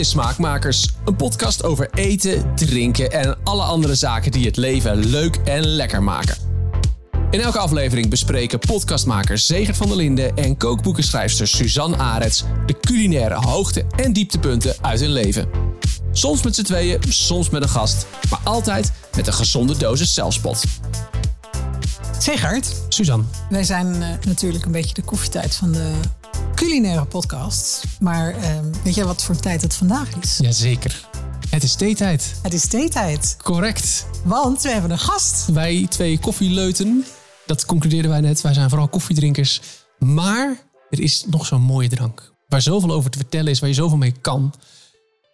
is Smaakmakers, een podcast over eten, drinken en alle andere zaken die het leven leuk en lekker maken. In elke aflevering bespreken podcastmakers Zegert van der Linden en kookboekenschrijfster Suzanne Arets de culinaire hoogte- en dieptepunten uit hun leven. Soms met z'n tweeën, soms met een gast, maar altijd met een gezonde dosis zelfspot. Zegert, Suzanne. wij zijn eh, natuurlijk een beetje de koffietijd van de culinaire podcast. Maar eh, weet jij wat voor tijd het vandaag is? Jazeker. Het is theetijd. Het is theetijd, Correct. want we hebben een gast. Wij twee koffieleuten, dat concludeerden wij net. Wij zijn vooral koffiedrinkers. Maar er is nog zo'n mooie drank. Waar zoveel over te vertellen is, waar je zoveel mee kan.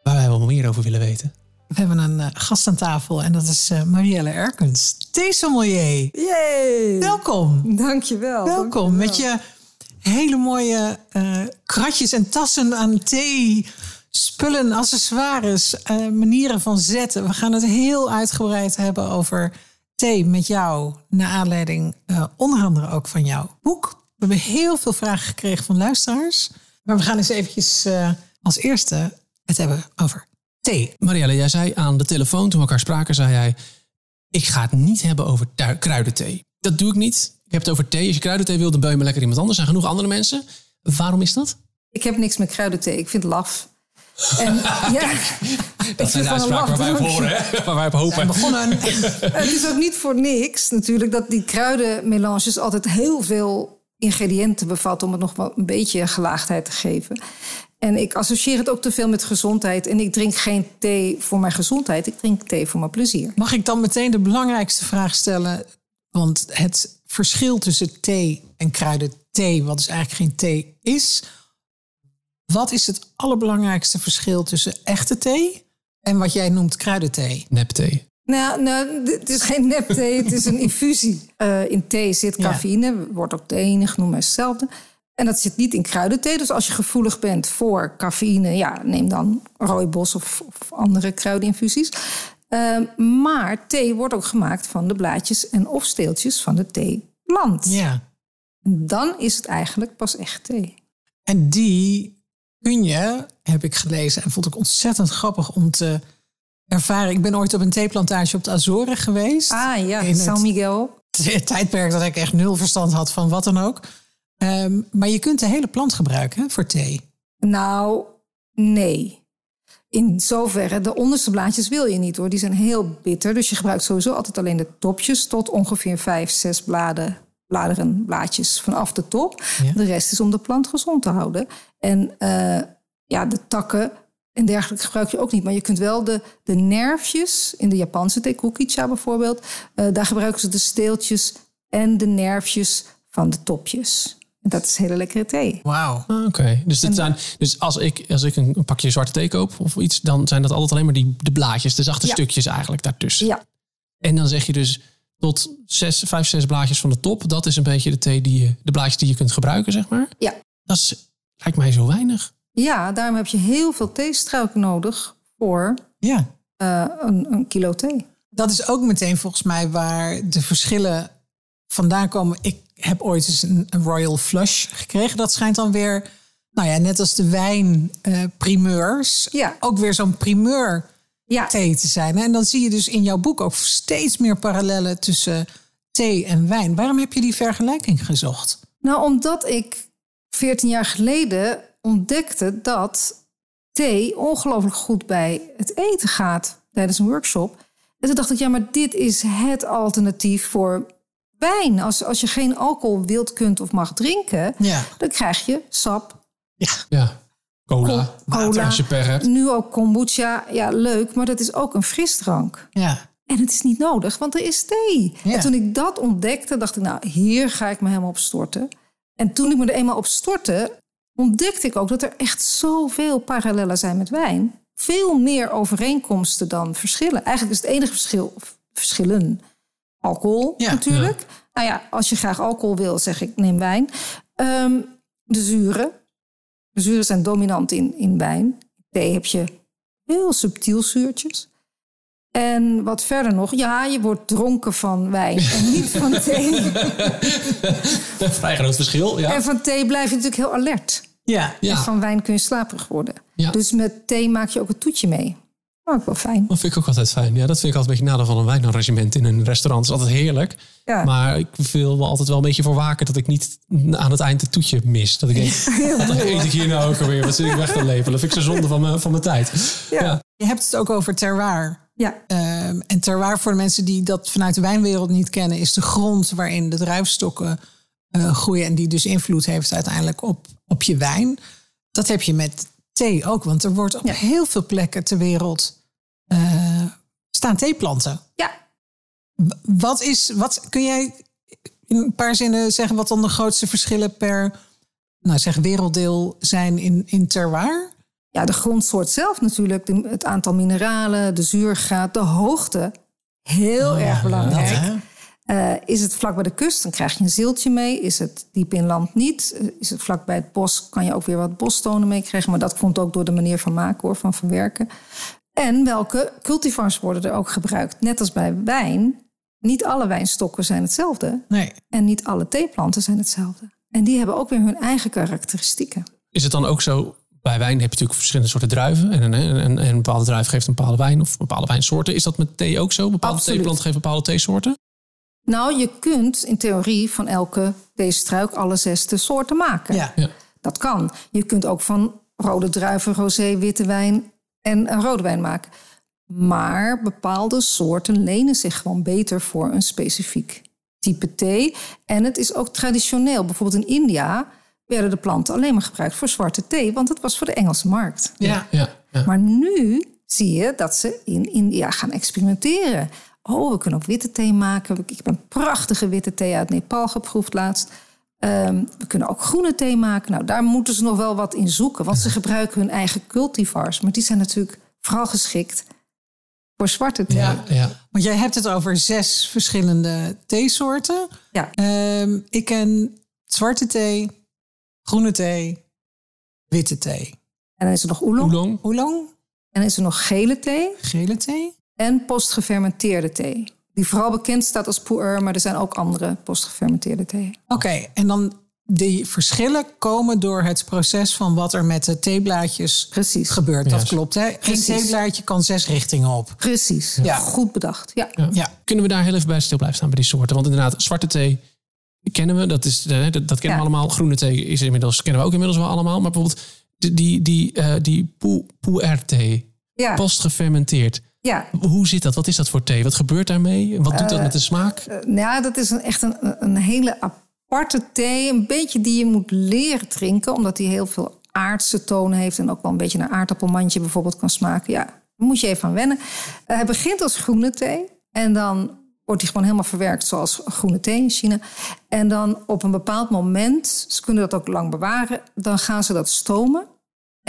Waar wij wel meer over willen weten. We hebben een eh, gast aan tafel en dat is eh, Marielle Erkens, theesommelier. Yay! Welkom. Dankjewel. Welkom met je hele mooie eh, kratjes en tassen aan thee, spullen, accessoires, eh, manieren van zetten. We gaan het heel uitgebreid hebben over thee met jou, naar aanleiding eh, onder andere ook van jouw boek. We hebben heel veel vragen gekregen van luisteraars. Maar we gaan eens eventjes als eerste het hebben over thee. Marielle, jij zei aan de telefoon toen we elkaar spraken, zei jij... Ik ga het niet hebben over kruidenthee. Dat doe ik niet. Ik heb het over thee. Als je kruidenthee wil, dan bel je me lekker iemand anders. Er zijn genoeg andere mensen. Waarom is dat? Ik heb niks met kruidenthee. Ik vind het laf. En ja, Dat zijn de uitspraken waar wij op horen, hè? Waar wij op hopen. Begonnen. het is ook niet voor niks natuurlijk dat die kruidenmelanges altijd heel veel ingrediënten bevatten om het nog wel een beetje gelaagdheid te geven. En ik associeer het ook te veel met gezondheid. En ik drink geen thee voor mijn gezondheid. Ik drink thee voor mijn plezier. Mag ik dan meteen de belangrijkste vraag stellen? Want het verschil tussen thee en kruidenthee, wat dus eigenlijk geen thee is. Wat is het allerbelangrijkste verschil tussen echte thee en wat jij noemt kruidenthee? Nepthee. Nou, nou, het is geen nepthee, het is een infusie. Eh, in thee zit Ja. cafeïne, wordt ook thee genoemd, maar is hetzelfde. En dat zit niet in kruidenthee. Dus als je gevoelig bent voor cafeïne, ja, neem dan rooibos of, of andere kruideninfusies. Eh, maar thee wordt ook gemaakt van de blaadjes en of steeltjes van de theeplant. Ja. Dan is het eigenlijk pas echt thee. En die kun je, heb ik gelezen en vond ik ontzettend grappig om te ervaren. Ik ben ooit op een theeplantage op de Azoren geweest. Ah ja, San Miguel. Het tijdperk dat ik echt nul verstand had van wat dan ook. Ehm, maar je kunt de hele plant gebruiken voor thee. Nou, nee. In zoverre, de onderste blaadjes wil je niet hoor. Die zijn heel bitter. Dus je gebruikt sowieso altijd alleen de topjes tot ongeveer vijf, zes bladen, bladeren, blaadjes vanaf de top. Ja. De rest is om de plant gezond te houden. En eh, ja, de takken en dergelijke gebruik je ook niet. Maar je kunt wel de, de nerfjes, in de Japanse thee, kukicha bijvoorbeeld, eh, daar gebruiken ze de steeltjes en de nerfjes van de topjes. Dat is hele lekkere thee. Wauw. Ah, Oké, dus, dit zijn, dus als ik, als ik een, een pakje zwarte thee koop of iets, dan zijn dat altijd alleen maar die, de blaadjes, de zachte Ja. stukjes eigenlijk daartussen. Ja, En dan zeg je dus tot zes, vijf, zes blaadjes van de top. Dat is een beetje de thee die je, de blaadjes die je kunt gebruiken, zeg maar. ja. Dat is, lijkt mij zo weinig. Ja, daarom heb je heel veel theestruiken nodig voor Ja. eh, een, een kilo thee. Dat is ook meteen volgens mij waar de verschillen vandaan komen. Ik heb ooit eens een, een Royal Flush gekregen. Dat schijnt dan weer, nou ja, net als de wijn eh, primeurs, Ja. ook weer zo'n primeur Ja, thee te zijn. En dan zie je dus in jouw boek ook steeds meer parallellen tussen thee en wijn. Waarom heb je die vergelijking gezocht? nou omdat ik 14 jaar geleden ontdekte dat thee ongelooflijk goed bij het eten gaat tijdens een workshop. En toen dacht ik, ja, maar dit is het alternatief voor wijn. Als, als je geen alcohol wilt, kunt of mag drinken, Ja. dan krijg je sap, Ja, Ja. Cola. cola. Als je pech hebt. Nu ook kombucha. Ja, leuk, maar dat is ook een frisdrank. ja. En het is niet nodig, want er is thee. Ja. En toen ik dat ontdekte, dacht ik, nou, hier ga ik me helemaal op storten. En toen ik me er eenmaal op stortte, ontdekte ik ook dat er echt zoveel parallellen zijn met wijn. Veel meer overeenkomsten dan verschillen. Eigenlijk is het enige verschil, of verschillen, alcohol Ja. natuurlijk. Nou ja, als je graag alcohol wil, zeg ik, neem wijn. Ehm, de zuren. De zuren zijn dominant in, in wijn. Thee heb je heel subtiel zuurtjes. En wat verder nog, ja, je wordt dronken van wijn en niet van thee. Vrij groot verschil, ja. En van thee blijf je natuurlijk heel alert. Ja. Ja. En van wijn kun je slaperig worden. Ja. Dus met thee maak je ook een toetje mee. Oh, ook wel fijn. Dat vind ik ook altijd fijn. Ja, dat vind ik altijd een beetje nadeel van een wijnarrangement in een restaurant. Dat is altijd heerlijk. Ja. Maar ik wil wel altijd wel een beetje voor waken dat ik niet aan het eind het toetje mis. Dat ik denk, wat eet ik hier nou ook alweer? Wat zit ik weg te lepelen? Dat vind ik zo zonde van mijn, van mijn tijd. Ja. Ja. Je hebt het ook over terroir. Ja, Ehm, en terroir voor de mensen die dat vanuit de wijnwereld niet kennen, is de grond waarin de druifstokken eh, groeien en die dus invloed heeft uiteindelijk op, op je wijn. Dat heb je met thee ook, want er wordt op Ja. heel veel plekken ter wereld eh, staan theeplanten. ja. Wat is, wat kun jij in een paar zinnen zeggen wat dan de grootste verschillen per, nou zeg, werelddeel zijn in, in terroir? ja de grondsoort zelf natuurlijk. Het aantal mineralen, de zuurgraad, de hoogte. Heel erg belangrijk. Eh, is het vlak bij de kust, dan krijg je een zeeltje mee. Is het diep in land niet? Eh, Is het vlak bij het bos, kan je ook weer wat bosstonen meekrijgen. Maar dat komt ook door de manier van maken, hoor, van verwerken. En welke cultivars worden er ook gebruikt? Net als bij wijn, niet alle wijnstokken zijn hetzelfde. Nee. En niet alle theeplanten zijn hetzelfde. En die hebben ook weer hun eigen karakteristieken. Is het dan ook zo, bij wijn heb je natuurlijk verschillende soorten druiven. En een, en, en een bepaalde druif geeft een bepaalde wijn of bepaalde wijnsoorten. Is dat met thee ook zo? Bepaalde Absoluut. theeplanten geven bepaalde theesoorten? Nou, je kunt in theorie van elke theestruik alle zesde soorten maken. Ja. Ja. Dat kan. Je kunt ook van rode druiven, rosé, witte wijn en een rode wijn maken. Maar bepaalde soorten lenen zich gewoon beter voor een specifiek type thee. En het is ook traditioneel. Bijvoorbeeld in India werden de planten alleen maar gebruikt voor zwarte thee, want het was voor de Engelse markt. Ja. Ja, ja. Maar nu zie je dat ze in India gaan experimenteren. Oh, we kunnen ook witte thee maken. Ik heb een prachtige witte thee uit Nepal geproefd laatst. Ehm, we kunnen ook groene thee maken. Nou, daar moeten ze nog wel wat in zoeken. Want ze gebruiken hun eigen cultivars. Maar die zijn natuurlijk vooral geschikt voor zwarte thee. ja, ja. Want jij hebt het over zes verschillende theesoorten. Ja. Ehm, ik ken zwarte thee, groene thee, witte thee. En dan is er nog oolong. Oolong? Oolong, En dan is er nog gele thee. gele thee. En postgefermenteerde thee. Die vooral bekend staat als pu'er. Maar er zijn ook andere postgefermenteerde thee. Oké, en dan die verschillen komen door het proces van wat er met de theeblaadjes Precies. gebeurt. Dat klopt, hè? Eén Precies. theeblaadje kan zes richtingen op. Precies. Ja. Goed bedacht. Ja. Ja. Ja. Kunnen we daar heel even bij stil blijven staan bij die soorten? Want inderdaad, zwarte thee kennen we. Dat, is, eh, dat, dat kennen Ja. we allemaal. Groene thee is inmiddels, kennen we ook inmiddels wel allemaal. Maar bijvoorbeeld die, die, die, eh, die pu'er thee, Ja. postgefermenteerd. Ja. Hoe zit dat? Wat is dat voor thee? Wat gebeurt daarmee? Wat doet dat met de smaak? Eh, nou ja, dat is een, echt een, een hele aparte thee. Een beetje die je moet leren drinken. Omdat die heel veel aardse tonen heeft. En ook wel een beetje naar aardappelmandje bijvoorbeeld kan smaken. Ja, daar moet je even aan wennen. Eh, hij begint als groene thee. En dan wordt die gewoon helemaal verwerkt zoals groene thee in China. En dan op een bepaald moment, ze kunnen dat ook lang bewaren... dan gaan ze dat stomen.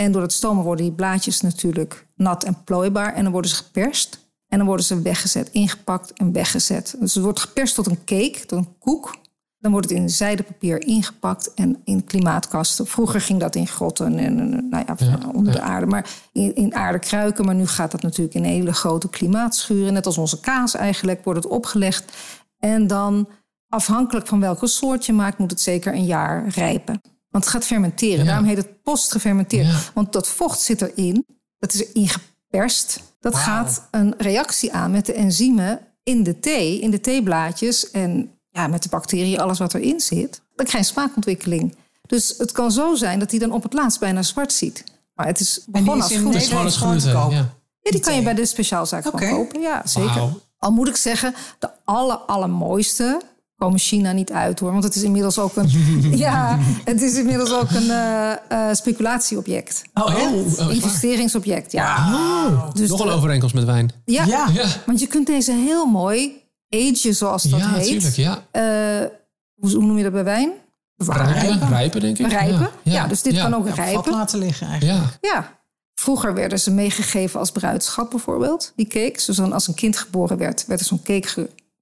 En door het stomen worden die blaadjes natuurlijk nat en plooibaar. En dan worden ze geperst. En dan worden ze weggezet, ingepakt en weggezet. Dus het wordt geperst tot een cake, tot een koek. Dan wordt het in zijdepapier ingepakt en in klimaatkasten. Vroeger ging dat in grotten en nou ja, onder de aarde. Maar in, in aardekruiken. Maar nu gaat dat natuurlijk in hele grote klimaatschuren. Net als onze kaas eigenlijk wordt het opgelegd. En dan afhankelijk van welke soort je maakt... moet het zeker een jaar rijpen. Want het gaat fermenteren. Ja. Daarom heet het postgefermenteerd. Ja. Want dat vocht zit erin. Dat is erin geperst. Dat gaat een reactie aan met de enzymen in de thee, in de theeblaadjes. En ja, met de bacteriën, alles wat erin zit. Dan krijg je smaakontwikkeling. Dus het kan zo zijn dat hij dan op het laatst bijna zwart ziet. Maar het is begonnen is als in groene Het is gewoon te Ja. koop. ja, die kan je bij de speciaalzaak gewoon kopen. Ja, zeker. Al moet ik zeggen, de aller, allermooiste komen China niet uit hoor. Want het is inmiddels ook een, ja, het is inmiddels ook een eh, eh, speculatieobject. Oh? Oh, oh? Investeringsobject, ja. Oh, Dus nog de- een overeenkomst met wijn. ja. Ja. Ja, Want je kunt deze heel mooi agen, zoals dat ja heet. natuurlijk. Ja. Eh, hoe, hoe noem je dat bij wijn? Rijpen, rijpen denk ik. Rijpen. Ja, dus dit ja. kan ook Ja, vat rijpen. laten liggen eigenlijk. Ja, Ja. Vroeger werden ze meegegeven als bruidschap bijvoorbeeld, die cakes. Dus dan als een kind geboren werd, werd er zo'n cake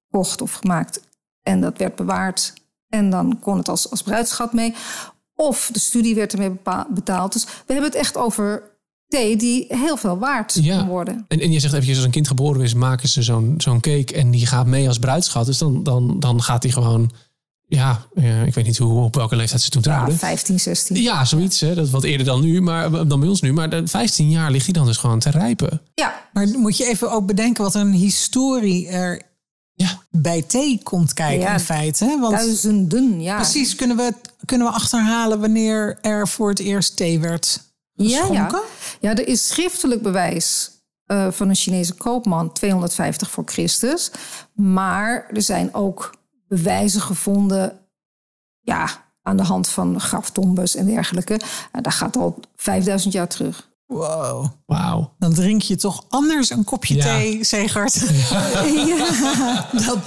gekocht of gemaakt. En dat werd bewaard. En dan kon het als, als bruidschap mee. Of de studie werd ermee betaald. Dus we hebben het echt over thee die heel veel waard Ja. kan worden. En, en je zegt eventjes, als een kind geboren is, maken ze zo'n zo'n cake en die gaat mee als bruidschat. Dus dan, dan, dan gaat die gewoon ja, eh, ik weet niet hoe, op welke leeftijd ze toen Ja, trouwden. 15, 16. Ja, zoiets. Hè. Dat is wat eerder dan nu, maar dan bij ons nu. Maar de 15 jaar ligt hij dan dus gewoon te rijpen. Ja, Maar moet je even ook bedenken wat een historie er Ja, bij thee komt kijken Ja, in feite. Hè? Want duizenden jaar. precies kunnen we, kunnen we achterhalen wanneer er voor het eerst thee werd Ja, ja. geschonken. ja, er is schriftelijk bewijs eh, van een Chinese koopman 250 voor Christus. Maar er zijn ook bewijzen gevonden ja, aan de hand van graftombes en dergelijke. En dat gaat al 5000 jaar terug. Wow. wauw. Dan drink je toch anders een kopje Ja. thee, Zegert. Dan-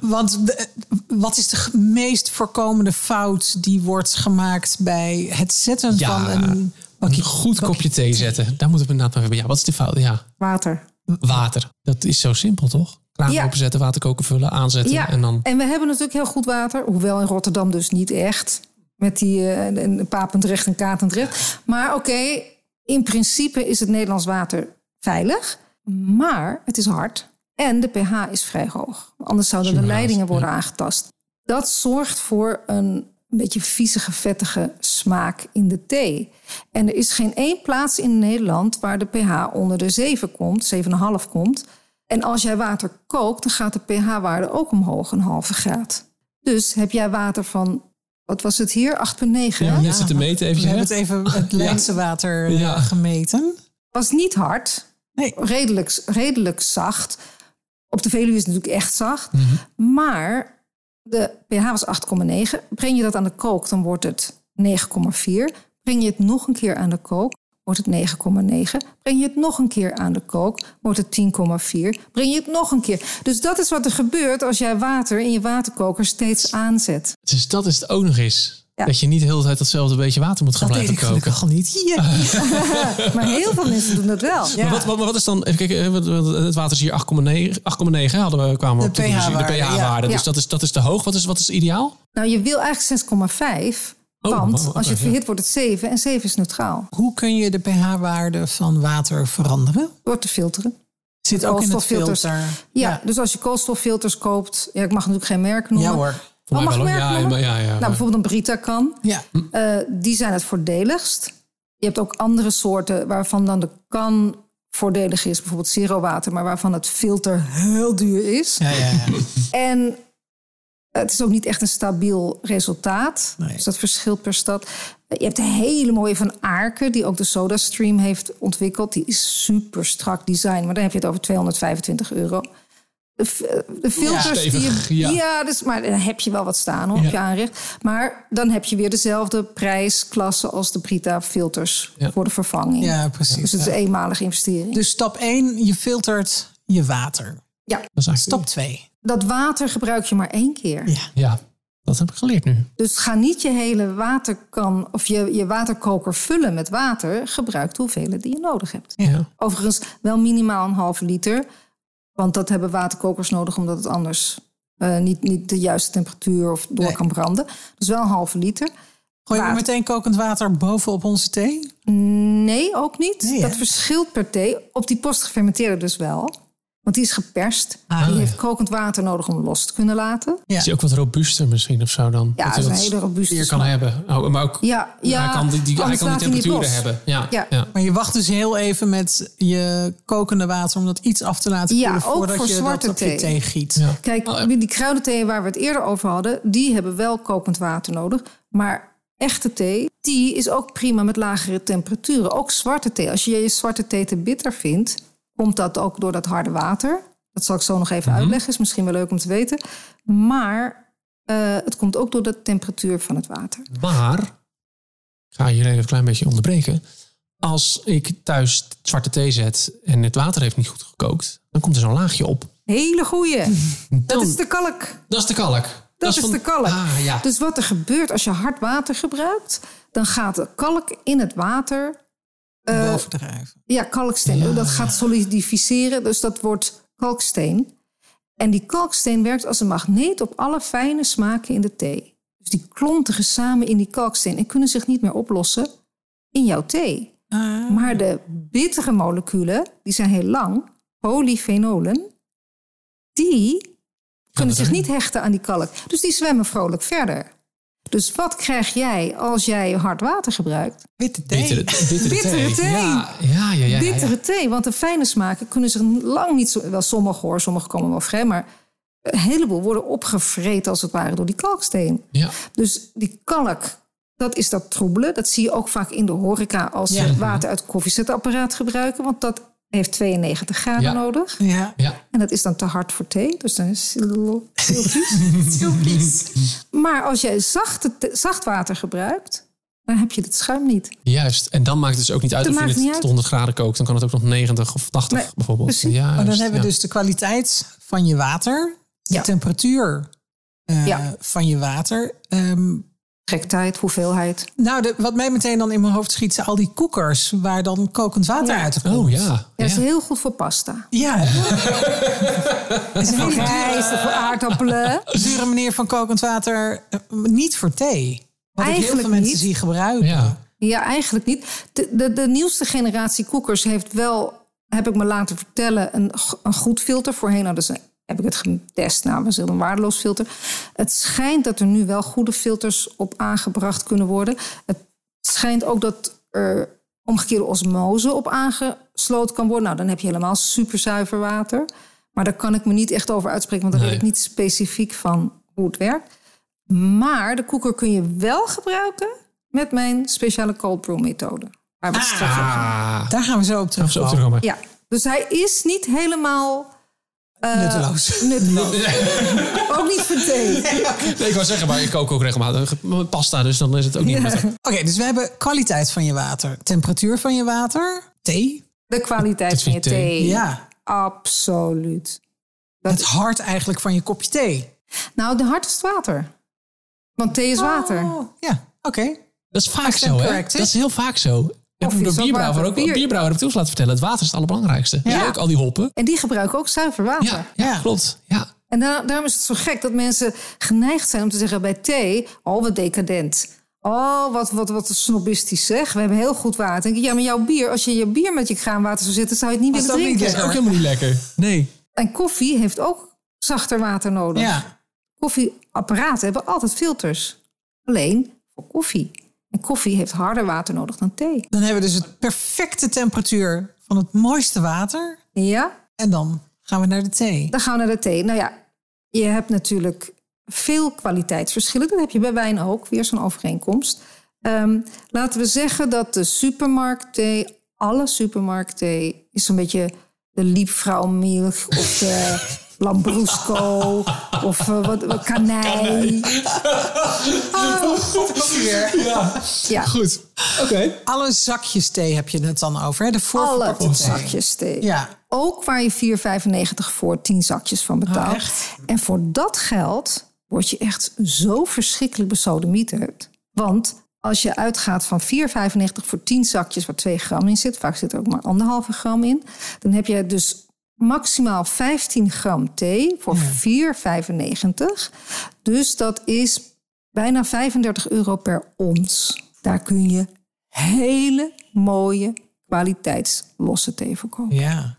want de- wat is de meest voorkomende fout die wordt gemaakt bij het zetten Ja, van een bakje Een goed kopje thee zetten. Daar moeten we inderdaad maar hebben. Ja, wat is de fout? Ja, Water. water. Dat is zo simpel, toch? Kraan Ja. openzetten, water koken, vullen, aanzetten. Ja, En dan... en we hebben natuurlijk heel goed water. Hoewel in Rotterdam dus niet echt. Met die eh, en Papendrecht en Katendrecht. Maar oké, in principe is het Nederlands water veilig. Maar het is hard. En de pH is vrij hoog. Anders zouden de leidingen worden aangetast. Dat zorgt voor een beetje viezige, vettige smaak in de thee. En er is geen één plaats in Nederland waar de pH onder de 7 komt, 7,5 komt. En als jij water kookt, dan gaat de pH-waarde ook omhoog, een halve graad. Dus heb jij water van, wat was het hier, 8,9? Ja, hè? net zitten meten We even. hebben het even het Leidse water eh, Ja. gemeten. Was niet hard, Nee. redelijk, redelijk zacht. Op de Veluwe is het natuurlijk echt zacht. Maar de pH was 8,9. Breng je dat aan de kook, dan wordt het 9,4. Breng je het nog een keer aan de kook, wordt het 9,9. Breng je het nog een keer aan de kook, wordt het 10,4. Breng je het nog een keer. Dus dat is wat er gebeurt als jij water in je waterkoker steeds aanzet. Dus dat is het ook nog eens. Ja. Dat je niet de hele tijd datzelfde beetje water moet gaan Dat deed blijven ik koken. al niet. Hier. Maar heel veel mensen doen dat wel. Ja. Maar wat, wat, wat is dan, even kijken, eh, het water is hier 8,9 8,9 hadden we, kwamen we De op de conclusie. De pH-waarde, pH-waarde. ja. Dus dat is, dat is te hoog. Wat is, wat is ideaal? Nou, je wil eigenlijk 6,5. Oh, Want als je het ja. verhit, wordt het 7 en 7 is neutraal. Hoe kun je de pH-waarde van water veranderen? Door te filteren. Zit ook in het filter. Ja, dus als je koolstoffilters koopt, ja, ik mag natuurlijk geen merk noemen. Ja hoor. Voor Oh, mag merk ja, noemen? ja, ja, Nou, bijvoorbeeld een Brita kan. Ja. Eh, die zijn het voordeligst. Je hebt ook andere soorten waarvan dan de kan voordelig is. Bijvoorbeeld zero water, maar waarvan het filter heel duur is. Ja, ja, ja. En het is ook niet echt een stabiel resultaat. Nee. Dus dat verschilt per stad. Je hebt een hele mooie van Aarken, die ook de SodaStream heeft ontwikkeld. Die is super strak design, maar dan heb je het over 225 euro. De, filters die Stevig, je. ja. Ja, dus, maar dan heb je wel wat staan hoor, op Ja. je aanrecht. Maar dan heb je weer dezelfde prijsklasse als de Brita filters Ja. voor de vervanging. ja, precies. Dus het is een eenmalige investering. Dus stap 1, je filtert je water. ja, Dat is eigenlijk- Stap 2. Dat water gebruik je maar één keer. Ja. Ja, dat heb ik geleerd nu. Dus ga niet je hele waterkan of je, je waterkoker vullen met water. Gebruik de hoeveelheid die je nodig hebt. Ja. Overigens wel minimaal een halve liter. Want dat hebben waterkokers nodig omdat het anders eh, niet, niet de juiste temperatuur of door Nee. kan branden. Dus wel een halve liter. Gooi je meteen kokend water bovenop onze thee? Nee, ook niet. Nee, dat verschilt per thee. Op die postgefermenteerde dus wel. Want die is geperst. Ah, die ja. heeft kokend water nodig om los te kunnen laten. Ja. Is die ook wat robuuster misschien of zo dan? Ja, dat is een hele robuuste Weer kan hebben. Oh, maar ook, Ja, ja hij kan die, die, hij kan die temperaturen hebben. Ja, Ja. ja. Maar je wacht dus heel even met je kokende water om dat iets af te laten Ja, koelen ook voordat voor je zwarte dat op je thee. thee giet. Ja. Kijk, Oh, ja. die kruidenthee waar we het eerder over hadden, die hebben wel kokend water nodig. Maar echte thee, die is ook prima met lagere temperaturen. Ook zwarte thee. Als je je zwarte thee te bitter vindt, komt dat ook door dat harde water. Dat zal ik zo nog even uitleggen, is misschien wel leuk om te weten. Maar eh, het komt ook door de temperatuur van het water. Maar, ik ga hier even een klein beetje onderbreken. Als ik thuis zwarte thee zet en het water heeft niet goed gekookt, dan komt er zo'n laagje op. Hele goeie. Dat is de kalk. dat is de kalk. Dat, is van- de kalk. Ah, ja. Dus wat er gebeurt als je hard water gebruikt, dan gaat de kalk in het water Eh, Bovendrijven. Ja, kalksteen. Ja. Dat gaat solidificeren, dus dat wordt kalksteen. En die kalksteen werkt als een magneet op alle fijne smaken in de thee. Dus die klontigen samen in die kalksteen en kunnen zich niet meer oplossen in jouw thee. Ah. Maar de bittere moleculen, die zijn heel lang, polyfenolen, die Kunnen zich niet hechten aan die kalk. Dus die zwemmen vrolijk verder. Dus wat krijg jij als jij hard water gebruikt? Witte thee. Bittere, bittere, Bittere thee. Ja, ja, ja. ja, ja, Bittere thee, want de fijne smaken kunnen zich lang niet zo... Wel, sommige hoor, sommige komen wel vrij, maar een heleboel worden opgevreten als het ware door die kalksteen. Ja. Dus die kalk, dat is dat troebele. Dat zie je ook vaak in de horeca als Ja. ze water uit het koffiezetapparaat gebruiken. Want dat heeft 92 graden Ja. nodig. Ja. ja. En dat is dan te hard voor thee. Dus dan is het heel vies. Maar als jij zachte, te- zacht water gebruikt, dan heb je het schuim niet. Juist. En dan maakt het dus ook niet uit Dat of je het tot uit. 100 graden kookt. Dan kan het ook nog 90 of 80 Nee, bijvoorbeeld. precies. Ja, Maar dan hebben we ja. dus de kwaliteit van je water, de Ja. temperatuur eh, Ja. van je water. Ehm, Gektijd, hoeveelheid. nou, de, wat mij meteen dan in mijn hoofd schiet, zijn al die koekers waar dan kokend water Ja. uit komt. Oh ja. Ja, dat is heel goed voor pasta. Ja, is een Voor hele rijst, voor aardappelen. dure manier van kokend water. eh, niet voor thee. Wat ik heel Eigenlijk veel mensen niet. zie gebruiken. Ja. Ja, eigenlijk niet. De, de, de nieuwste generatie koekers heeft wel, heb ik me laten vertellen, een, een goed filter. Voorheen hadden ze, heb ik het getest, nou, was het een waardeloos filter. Het schijnt dat er nu wel goede filters op aangebracht kunnen worden. Het schijnt ook dat er omgekeerde osmose op aangesloten kan worden. Nou, dan heb je helemaal superzuiver water. Maar daar kan ik me niet echt over uitspreken, want daar Nee. weet ik niet specifiek van hoe het werkt. Maar de koeker kun je wel gebruiken met mijn speciale cold brew methode. Waar we. Ah. Daar gaan we zo op Even zo op terugkomen. terugkomen. Ja, dus hij is niet helemaal eh, Nutteloos. nutteloos. ook niet voor thee. Nee, ik wou zeggen, maar ik kook ook regelmatig pasta, dus dan is het ook niet. Oké, dus we hebben kwaliteit van je water, temperatuur van je water, thee. De kwaliteit Dat van je thee. thee. Ja, Absoluut. het hart eigenlijk van je kopje thee. Nou, de hart is het water. Want thee is water. Oh, ja, oké. Dat is vaak zo, correct, hè? Dat is heel vaak zo. Ik heb hem door bierbrouwer ook, Bier- bierbrouwer heb ik laten vertellen. Het water is het allerbelangrijkste. Ja. Ook al die hoppen. En die gebruiken ook zuiver water. Ja, ja, Ja. klopt. Ja. En da- daarom is het zo gek dat mensen geneigd zijn om te zeggen bij thee... oh, wat decadent. Oh, wat, wat, wat snobistisch zeg. We hebben heel goed water. Ik, ja, maar jouw bier... als je je bier met je kraanwater zou zetten... zou je het niet willen niet drinken. Dat is ook helemaal niet lekker. Nee. En koffie heeft ook zachter water nodig. Ja, Koffieapparaten hebben altijd filters. Alleen voor koffie. En koffie heeft harder water nodig dan thee. dan hebben we dus het perfecte temperatuur van het mooiste water. Ja, En dan gaan we naar de thee. dan gaan we naar de thee. Nou ja, je hebt natuurlijk veel kwaliteitsverschillen. Dat heb je bij wijn ook, weer zo'n overeenkomst. Ehm, laten we zeggen dat de supermarktthee, alle supermarktthee, is zo'n beetje de Liebfraumilch of de Lambrusco of eh, wat, wat kanij. Ja, Goed. Oké. Alle zakjes thee heb je het dan over, hè? De alle zakjes thee. Ja, Ook waar je 4,95 voor 10 zakjes van betaalt. Oh, echt? En voor dat geld word je echt zo verschrikkelijk besodemieterd. Want als je uitgaat van 4,95 voor 10 zakjes waar 2 gram in zit, vaak zit er ook maar anderhalve gram in, dan heb je dus maximaal 15 gram thee voor 4,95. Dus dat is bijna 35 euro per ons. Daar kun je hele mooie kwaliteitslosse thee voor kopen. ja.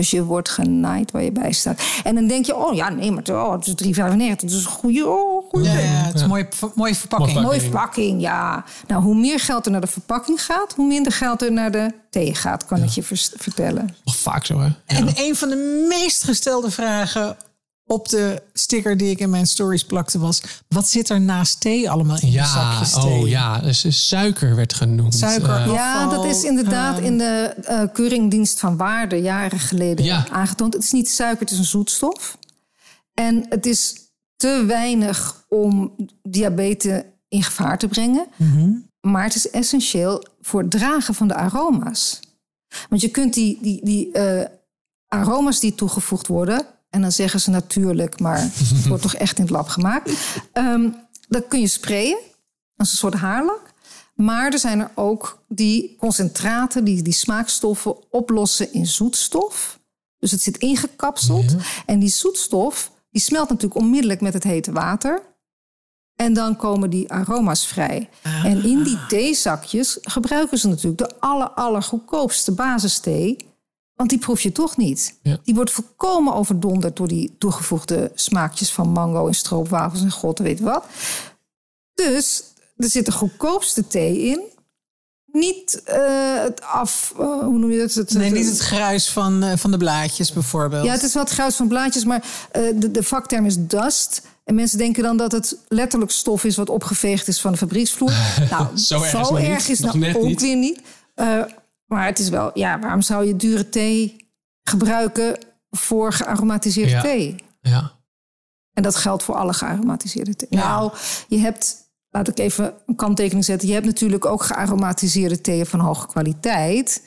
Dus je wordt genaaid waar je bij staat. En dan denk je, oh ja, nee, maar oh, het is 3,95. Dat is een goede, oh, goede Ja, het is een mooie, mooie verpakking. Mooi Mooie verpakking, ja. Nou, hoe meer geld er naar de verpakking gaat... hoe minder geld er naar de thee gaat, kan ik je vertellen. Nog vaak zo, hè? Ja. En een van de meest gestelde vragen op de sticker die ik in mijn stories plakte was... wat zit er naast thee allemaal in de Ja, zakjes thee? oh ja. Dus eh, suiker werd genoemd. Suiker. Eh, Ja, dat is inderdaad in de eh Keuringdienst van Waarde... jaren geleden Ja. aangetoond. Het is niet suiker, het is een zoetstof. En het is te weinig om diabetes in gevaar te brengen. Maar het is essentieel voor het dragen van de aroma's. Want je kunt die, die, die eh, aroma's die toegevoegd worden... en dan zeggen ze natuurlijk, maar het wordt toch echt in het lab gemaakt... ehm, dat kun je sprayen als een soort haarlak. Maar er zijn er ook die concentraten, die, die smaakstoffen oplossen in zoetstof. Dus het zit ingekapseld. En die zoetstof die smelt natuurlijk onmiddellijk met het hete water. En dan komen die aroma's vrij. En in die theezakjes gebruiken ze natuurlijk de aller, allergoedkoopste basisthee. Want die proef je toch niet. Ja. Die wordt volkomen overdonderd door die toegevoegde smaakjes van mango en stroopwafels en god weet wat. Dus er zit de goedkoopste thee in. Niet eh, het af, eh, hoe noem je dat? Het, Nee, niet het gruis van, eh, van de blaadjes bijvoorbeeld. Ja, het is wat gruis van blaadjes, maar de, de vakterm is dust. En mensen denken dan dat het letterlijk stof is wat opgeveegd is van de fabrieksvloer. nou, Zo erg is erg dat ook niet. weer niet. Maar het is wel, ja, waarom zou je dure thee gebruiken voor gearomatiseerde Ja. thee? Ja. En dat geldt voor alle gearomatiseerde thee. Ja. Nou, je hebt, laat ik even een kanttekening zetten. Je hebt natuurlijk ook gearomatiseerde theeën van hoge kwaliteit.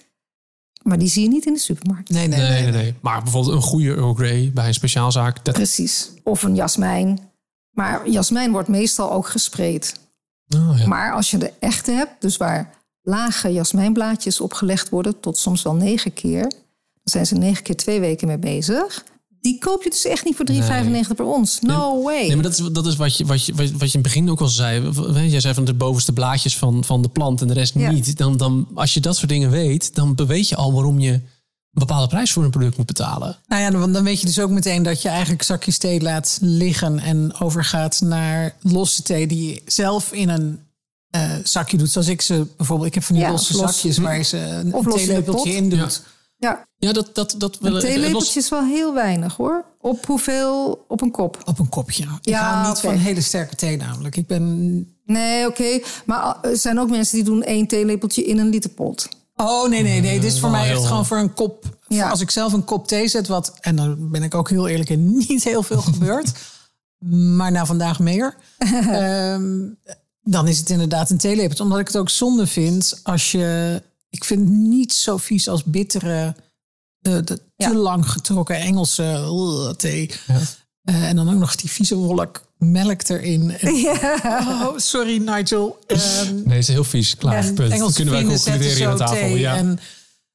Maar die zie je niet in de supermarkt. Nee, nee, Nee, nee. nee, nee. Maar bijvoorbeeld een goede Earl Grey bij een speciaalzaak. Dat... Precies. Of een jasmijn. Maar jasmijn wordt meestal ook gespreid. Oh, ja. Maar als je de echte hebt, dus waar lage jasmijnblaadjes opgelegd worden, tot soms wel negen keer, dan zijn ze negen keer twee weken mee bezig. Die koop je dus echt niet voor 3,95 per ons. No way. Nee, maar dat is, dat is wat, je, wat, je, wat je in het begin ook al zei. Jij zei van de bovenste blaadjes van, van de plant en de rest Ja. niet. Dan, dan, als je dat soort dingen weet, dan weet je al waarom je een bepaalde prijs voor een product moet betalen. Nou ja, dan, dan weet je dus ook meteen dat je eigenlijk zakjes thee laat liggen en overgaat naar losse thee die je zelf in een eh, zakje doet. Zoals ik ze bijvoorbeeld, ik heb van die Ja, losse los. zakjes waar je ze een, Of een in theelepeltje pot. in doet. ja, Ja, dat... dat, dat een los- theelepeltje is wel heel weinig hoor. Op hoeveel? Op een kop. Op een kopje. Ik Ja, hou niet van hele sterke thee namelijk. Ik ben... Nee, oké. Maar er zijn ook mensen die doen één theelepeltje in een liter pot. Oh nee, nee, nee. Dit is voor wel mij echt gewoon voor een kop. Ja. voor Als ik zelf een kop thee zet, wat... En dan ben ik ook heel eerlijk en niet heel veel gebeurd. maar na vandaag meer. Ehm, dan is het inderdaad een theelepeltje. Omdat ik het ook zonde vind als je... Ik vind het niet zo vies als bittere, de, de Ja. te lang getrokken Engelse uh, thee. Eh, en dan ook nog die vieze wolk melk erin. En- Oh, sorry Nigel. Ehm, Nee, het is heel vies. Klaar, en punt. Engelse Kunnen wij concluderen aan tafel. thee Ja. En,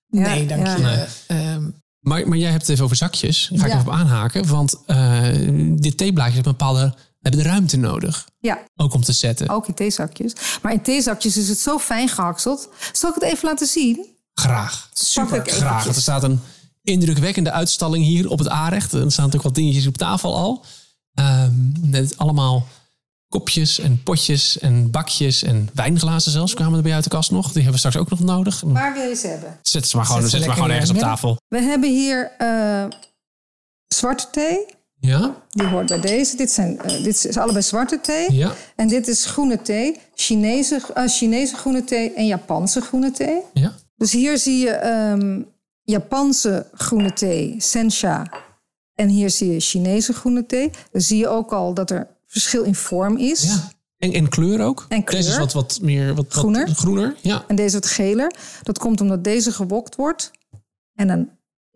nee, dank ja. je. Nee. Ehm, Maar, maar jij hebt het even over zakjes. Daar ga ik Ja. even op aanhaken. Want eh dit theeblaadje heeft een bepaalde... hebben de ruimte nodig. Ja, Ook om te zetten. ook in theezakjes. Maar in theezakjes is het zo fijn gehakseld. Zal ik het even laten zien? Graag. Super. Graag. Er staat een indrukwekkende uitstalling hier op het aanrecht. Er staan natuurlijk wat dingetjes op tafel al. Ehm net allemaal kopjes en potjes en bakjes en wijnglazen zelfs kwamen er bij uit de kast nog. Die hebben we straks ook nog nodig. Waar wil je ze hebben? Zet ze maar gewoon, Zet ze zet ze maar gewoon ergens op tafel. We hebben hier eh, zwarte thee. Ja? Die hoort bij deze. Dit, zijn, eh, dit is allebei zwarte thee. Ja. En dit is groene thee. Chinese, eh, Chinese groene thee en Japanse groene thee. Ja? Dus hier zie je ehm, Japanse groene thee, sencha. En hier zie je Chinese groene thee. Dan zie je ook al dat er verschil in vorm is. ja. En, en kleur ook? En kleur. Deze is wat, wat meer wat, wat Groener. groener. Ja. En deze wat geler. Dat komt omdat deze gewokt wordt. En dan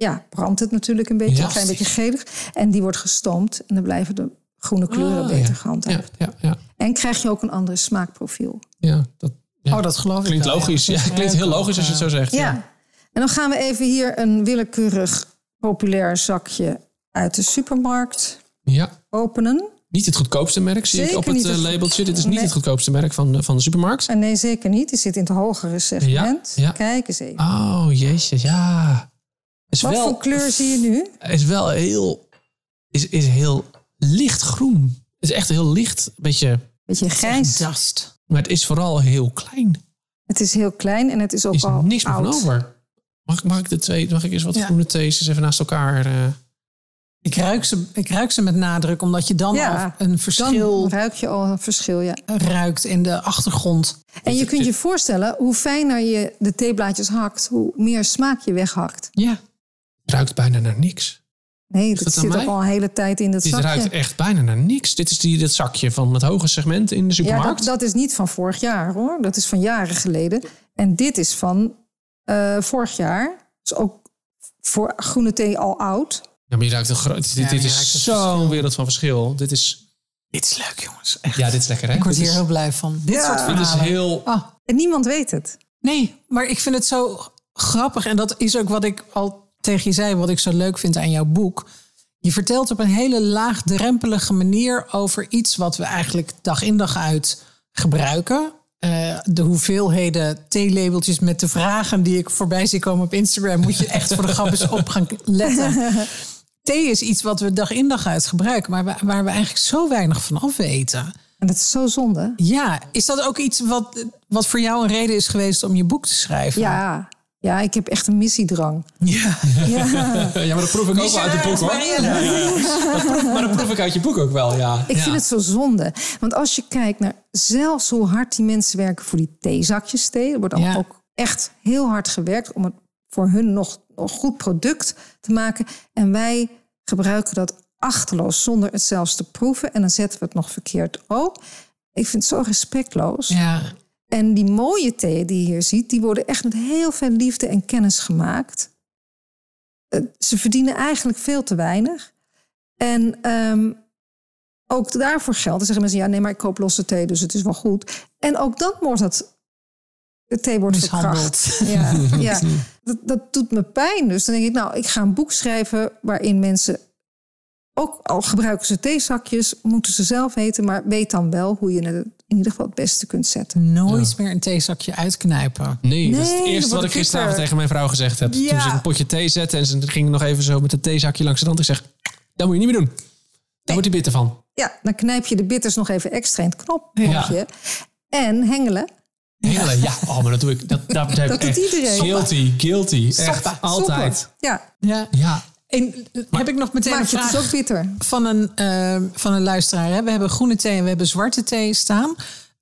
ja, brandt het natuurlijk een beetje, een klein beetje gelig. En die wordt gestoomd. En dan blijven de groene kleuren Ah, beter ja. gehandhaafd. Ja, ja, ja. En krijg je ook een andere smaakprofiel. ja, dat ja. Oh, dat geloof ik klinkt logisch. ja. Klinkt heel logisch als je het zo zegt. Ja. En dan gaan we even hier een willekeurig populair zakje uit de supermarkt ja. openen. Niet het goedkoopste merk, zie ik Zeker op het niet eh, het- labeltje. Dit is niet Nee. het goedkoopste merk van, de- van de supermarkt. En nee, zeker niet. Die zit in het hogere segment. Ja, ja. Kijk eens even. Oh, jezus, ja. Is Wat wel, voor kleur zie je nu? Is wel heel... Is, is heel lichtgroen. Het is echt heel licht. Beetje, Beetje grijs. Dust. maar het is vooral heel klein. Het is heel klein en het is ook Er is al niks meer van oud. over. Mag, ik- mag ik de twee... Mag ik eens wat Ja. groene thees eens even naast elkaar... eh, Ik ruik, ze, ik ruik ze met nadruk, omdat je dan Ja, al een Dan verschil ruik je al een verschil, ja. ruikt in de achtergrond. En je kunt je voorstellen, hoe fijner je de theeblaadjes hakt, hoe meer smaak je weghakt. Ja. Ruikt bijna naar niks. Nee, dat zit ook al een hele tijd in dat Dit zakje. ruikt echt bijna naar niks. Dit is die, dat zakje van het hoge segment in de Ja, supermarkt. dat, dat is niet van vorig jaar hoor. Dat is van jaren geleden. En dit is van eh, vorig jaar. Dus ook voor groene thee al oud. Ja, maar je ruikt een groot... Dit, Ja, dit is zo'n wereld van verschil. Dit is... Dit is leuk, jongens. Echt. Ja, dit is lekker, hè? ik word Dit hier is- heel blij van. Dit Ja. soort Dit is verhalen. heel... Ah, En niemand weet het. nee, maar ik vind het zo grappig. En dat is ook wat ik al tegen je zei, wat ik zo leuk vind aan jouw boek. Je vertelt op een hele laagdrempelige manier over iets wat we eigenlijk dag in dag uit gebruiken. Eh, de hoeveelheden theelabeltjes met de vragen die ik voorbij zie komen op Instagram, moet je echt voor de grap eens op gaan letten. Thee is iets wat we dag in dag uit gebruiken, maar waar, waar we eigenlijk zo weinig van af weten. En dat is zo zonde. Ja, is dat ook iets wat, wat voor jou een reden is geweest om je boek te schrijven? Ja, ja ik heb echt een missiedrang. Ja. Ja. Ja, maar dat proef ik ook wel uit het boek hoor. Dat proef- maar dat proef ik uit je boek ook wel, ja. Ik Ja. vind het zo zonde. Want als je kijkt naar zelfs hoe hard die mensen werken voor die theezakjes thee. Er wordt Ja. ook echt heel hard gewerkt om het voor hun nog een goed product te maken. En wij gebruiken dat achterloos zonder het zelfs te proeven. En dan zetten we het nog verkeerd ook. Ik vind het zo respectloos. Ja. En die mooie thee die je hier ziet, die worden echt met heel veel liefde en kennis gemaakt. Eh, Ze verdienen eigenlijk veel te weinig. En ehm, ook daarvoor geldt. Dan zeggen mensen, ja, nee, maar ik koop losse thee, dus het is wel goed. En ook dan wordt het, de thee wordt verkracht. Ja, ja. Dat, dat doet me pijn. Dus dan denk ik, nou, ik ga een boek schrijven waarin mensen ook al gebruiken ze theezakjes, moeten ze zelf weten, maar weet dan wel hoe je het in ieder geval het beste kunt zetten. Nooit meer een theezakje uitknijpen. Nee, dat is het Nee, eerste wat ik gisteravond tegen mijn vrouw gezegd heb. Toen ze een potje thee zette en ze ging nog even zo met een theezakje langs de rand. Ik zeg, dat moet je niet meer doen. Daar wordt hij bitter van. Ja, dan knijp je de bitters nog even extra in het knopje. En hengelen. Hengelen, ja. Oh, maar dat doe ik. Dat, dat, doet echt iedereen. Guilty, guilty. Echt, altijd. Ja, Ja. Ja. En eh, heb ik nog meteen een het vraag ook bitter. van een, eh, van een luisteraar. Hè? We hebben groene thee en we hebben zwarte thee staan.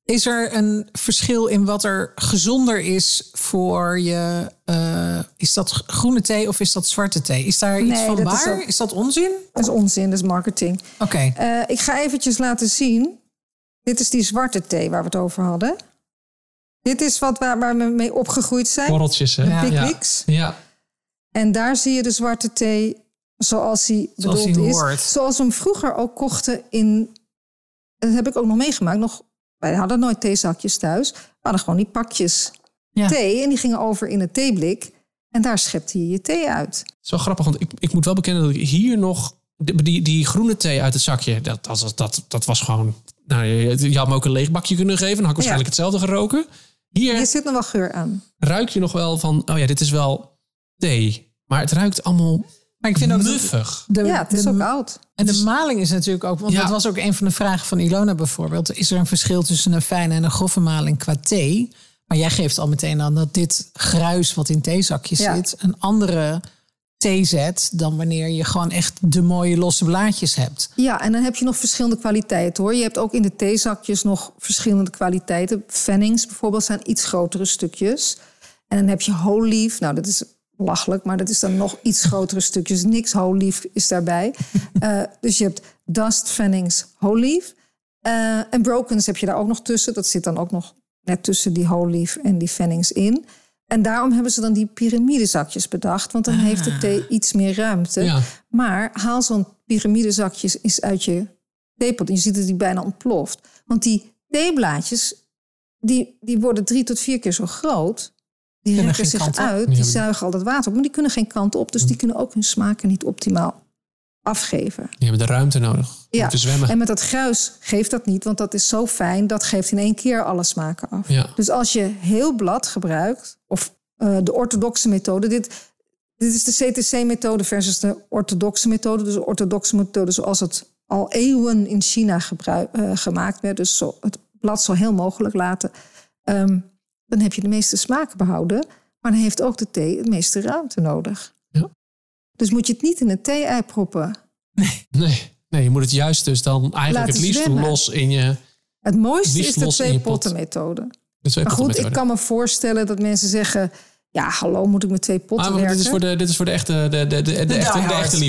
Is er een verschil in wat er gezonder is voor je? eh, is dat groene thee of is dat zwarte thee? Is daar iets Nee, van is waar? ook- Is dat onzin? Dat is onzin, dat is marketing. Oké. Eh, ik ga eventjes laten zien. Dit is die zwarte thee waar we het over hadden. Dit is wat waar, waar we mee opgegroeid zijn. Korreltjes, hè? Ja. Picklicks. Ja. En daar zie je de zwarte thee zoals hij Zoals bedoeld is. hoort. Zoals we hem vroeger ook kochten in... Dat heb ik ook nog meegemaakt. Nog, wij hadden nooit theezakjes thuis. We hadden gewoon die pakjes Ja. thee. En die gingen over in het theeblik. En daar schepte je je thee uit. Zo grappig, want ik, ik moet wel bekennen dat ik hier nog... Die, die, die groene thee uit het zakje, dat, dat, was- dat, dat was gewoon... Nou, je, je had me ook een leeg bakje kunnen geven. Dan had ik waarschijnlijk hetzelfde geroken. Hier Hier zit nog wel geur aan. ruik je nog wel van... Oh ja, dit is wel thee. Maar het ruikt allemaal Maar ik vind ook dat muffig. de, Ja, het is de- ook oud. En de maling is natuurlijk ook, want Ja. dat was ook een van de vragen van Ilona bijvoorbeeld. Is er een verschil tussen een fijne en een grove maling qua thee? Maar jij geeft al meteen aan dat dit gruis wat in theezakjes Ja. zit, een andere thee zet dan wanneer je gewoon echt de mooie losse blaadjes hebt. Ja, en dan heb je nog verschillende kwaliteiten hoor. Je hebt ook in de theezakjes nog verschillende kwaliteiten. Fennings bijvoorbeeld zijn iets grotere stukjes. En dan heb je whole leaf. Nou, dat is lachelijk, maar dat is dan nog iets grotere stukjes. Niks whole leaf is daarbij. Eh, dus je hebt dust, Fennings, whole leaf. Eh, en brokens heb je daar ook nog tussen. Dat zit dan ook nog net tussen die whole leaf en die Fennings in. En daarom hebben ze dan die piramidezakjes bedacht. Want dan heeft de thee iets meer ruimte. Ja. Maar haal zo'n piramidezakjes eens uit je theepot. En je ziet dat die bijna ontploft. Want die theeblaadjes, die, die worden drie tot vier keer zo groot. Die rekken zich uit, die zuigen al dat water op. Maar die kunnen geen kant op. Dus die kunnen ook hun smaken niet optimaal afgeven. Die hebben de ruimte nodig om te zwemmen. en met dat gruis geeft dat niet, want dat is zo fijn. Dat geeft in één keer alle smaken af. Ja. Dus als je heel blad gebruikt, of eh, de orthodoxe methode, dit, dit is de CTC-methode versus de orthodoxe methode. Dus de orthodoxe methode zoals het al eeuwen in China gebruik, eh, gemaakt werd. Dus zo, het blad zo heel mogelijk laten. Ehm, dan heb je de meeste smaken behouden. Maar dan heeft ook de thee het meeste ruimte nodig. Ja. Dus moet je het niet in een thee-ei proppen. Nee. nee, je moet het juist dus dan eigenlijk Laten het liefst zwemmen. los in je... Het mooiste is de twee pot. potten methode. De twee Maar goed, ik kan me voorstellen dat mensen zeggen... ja, hallo, moet ik met twee potten Ah, maar werken? dit, is voor de, dit is voor de echte, de, de, de, de, echte, de echte.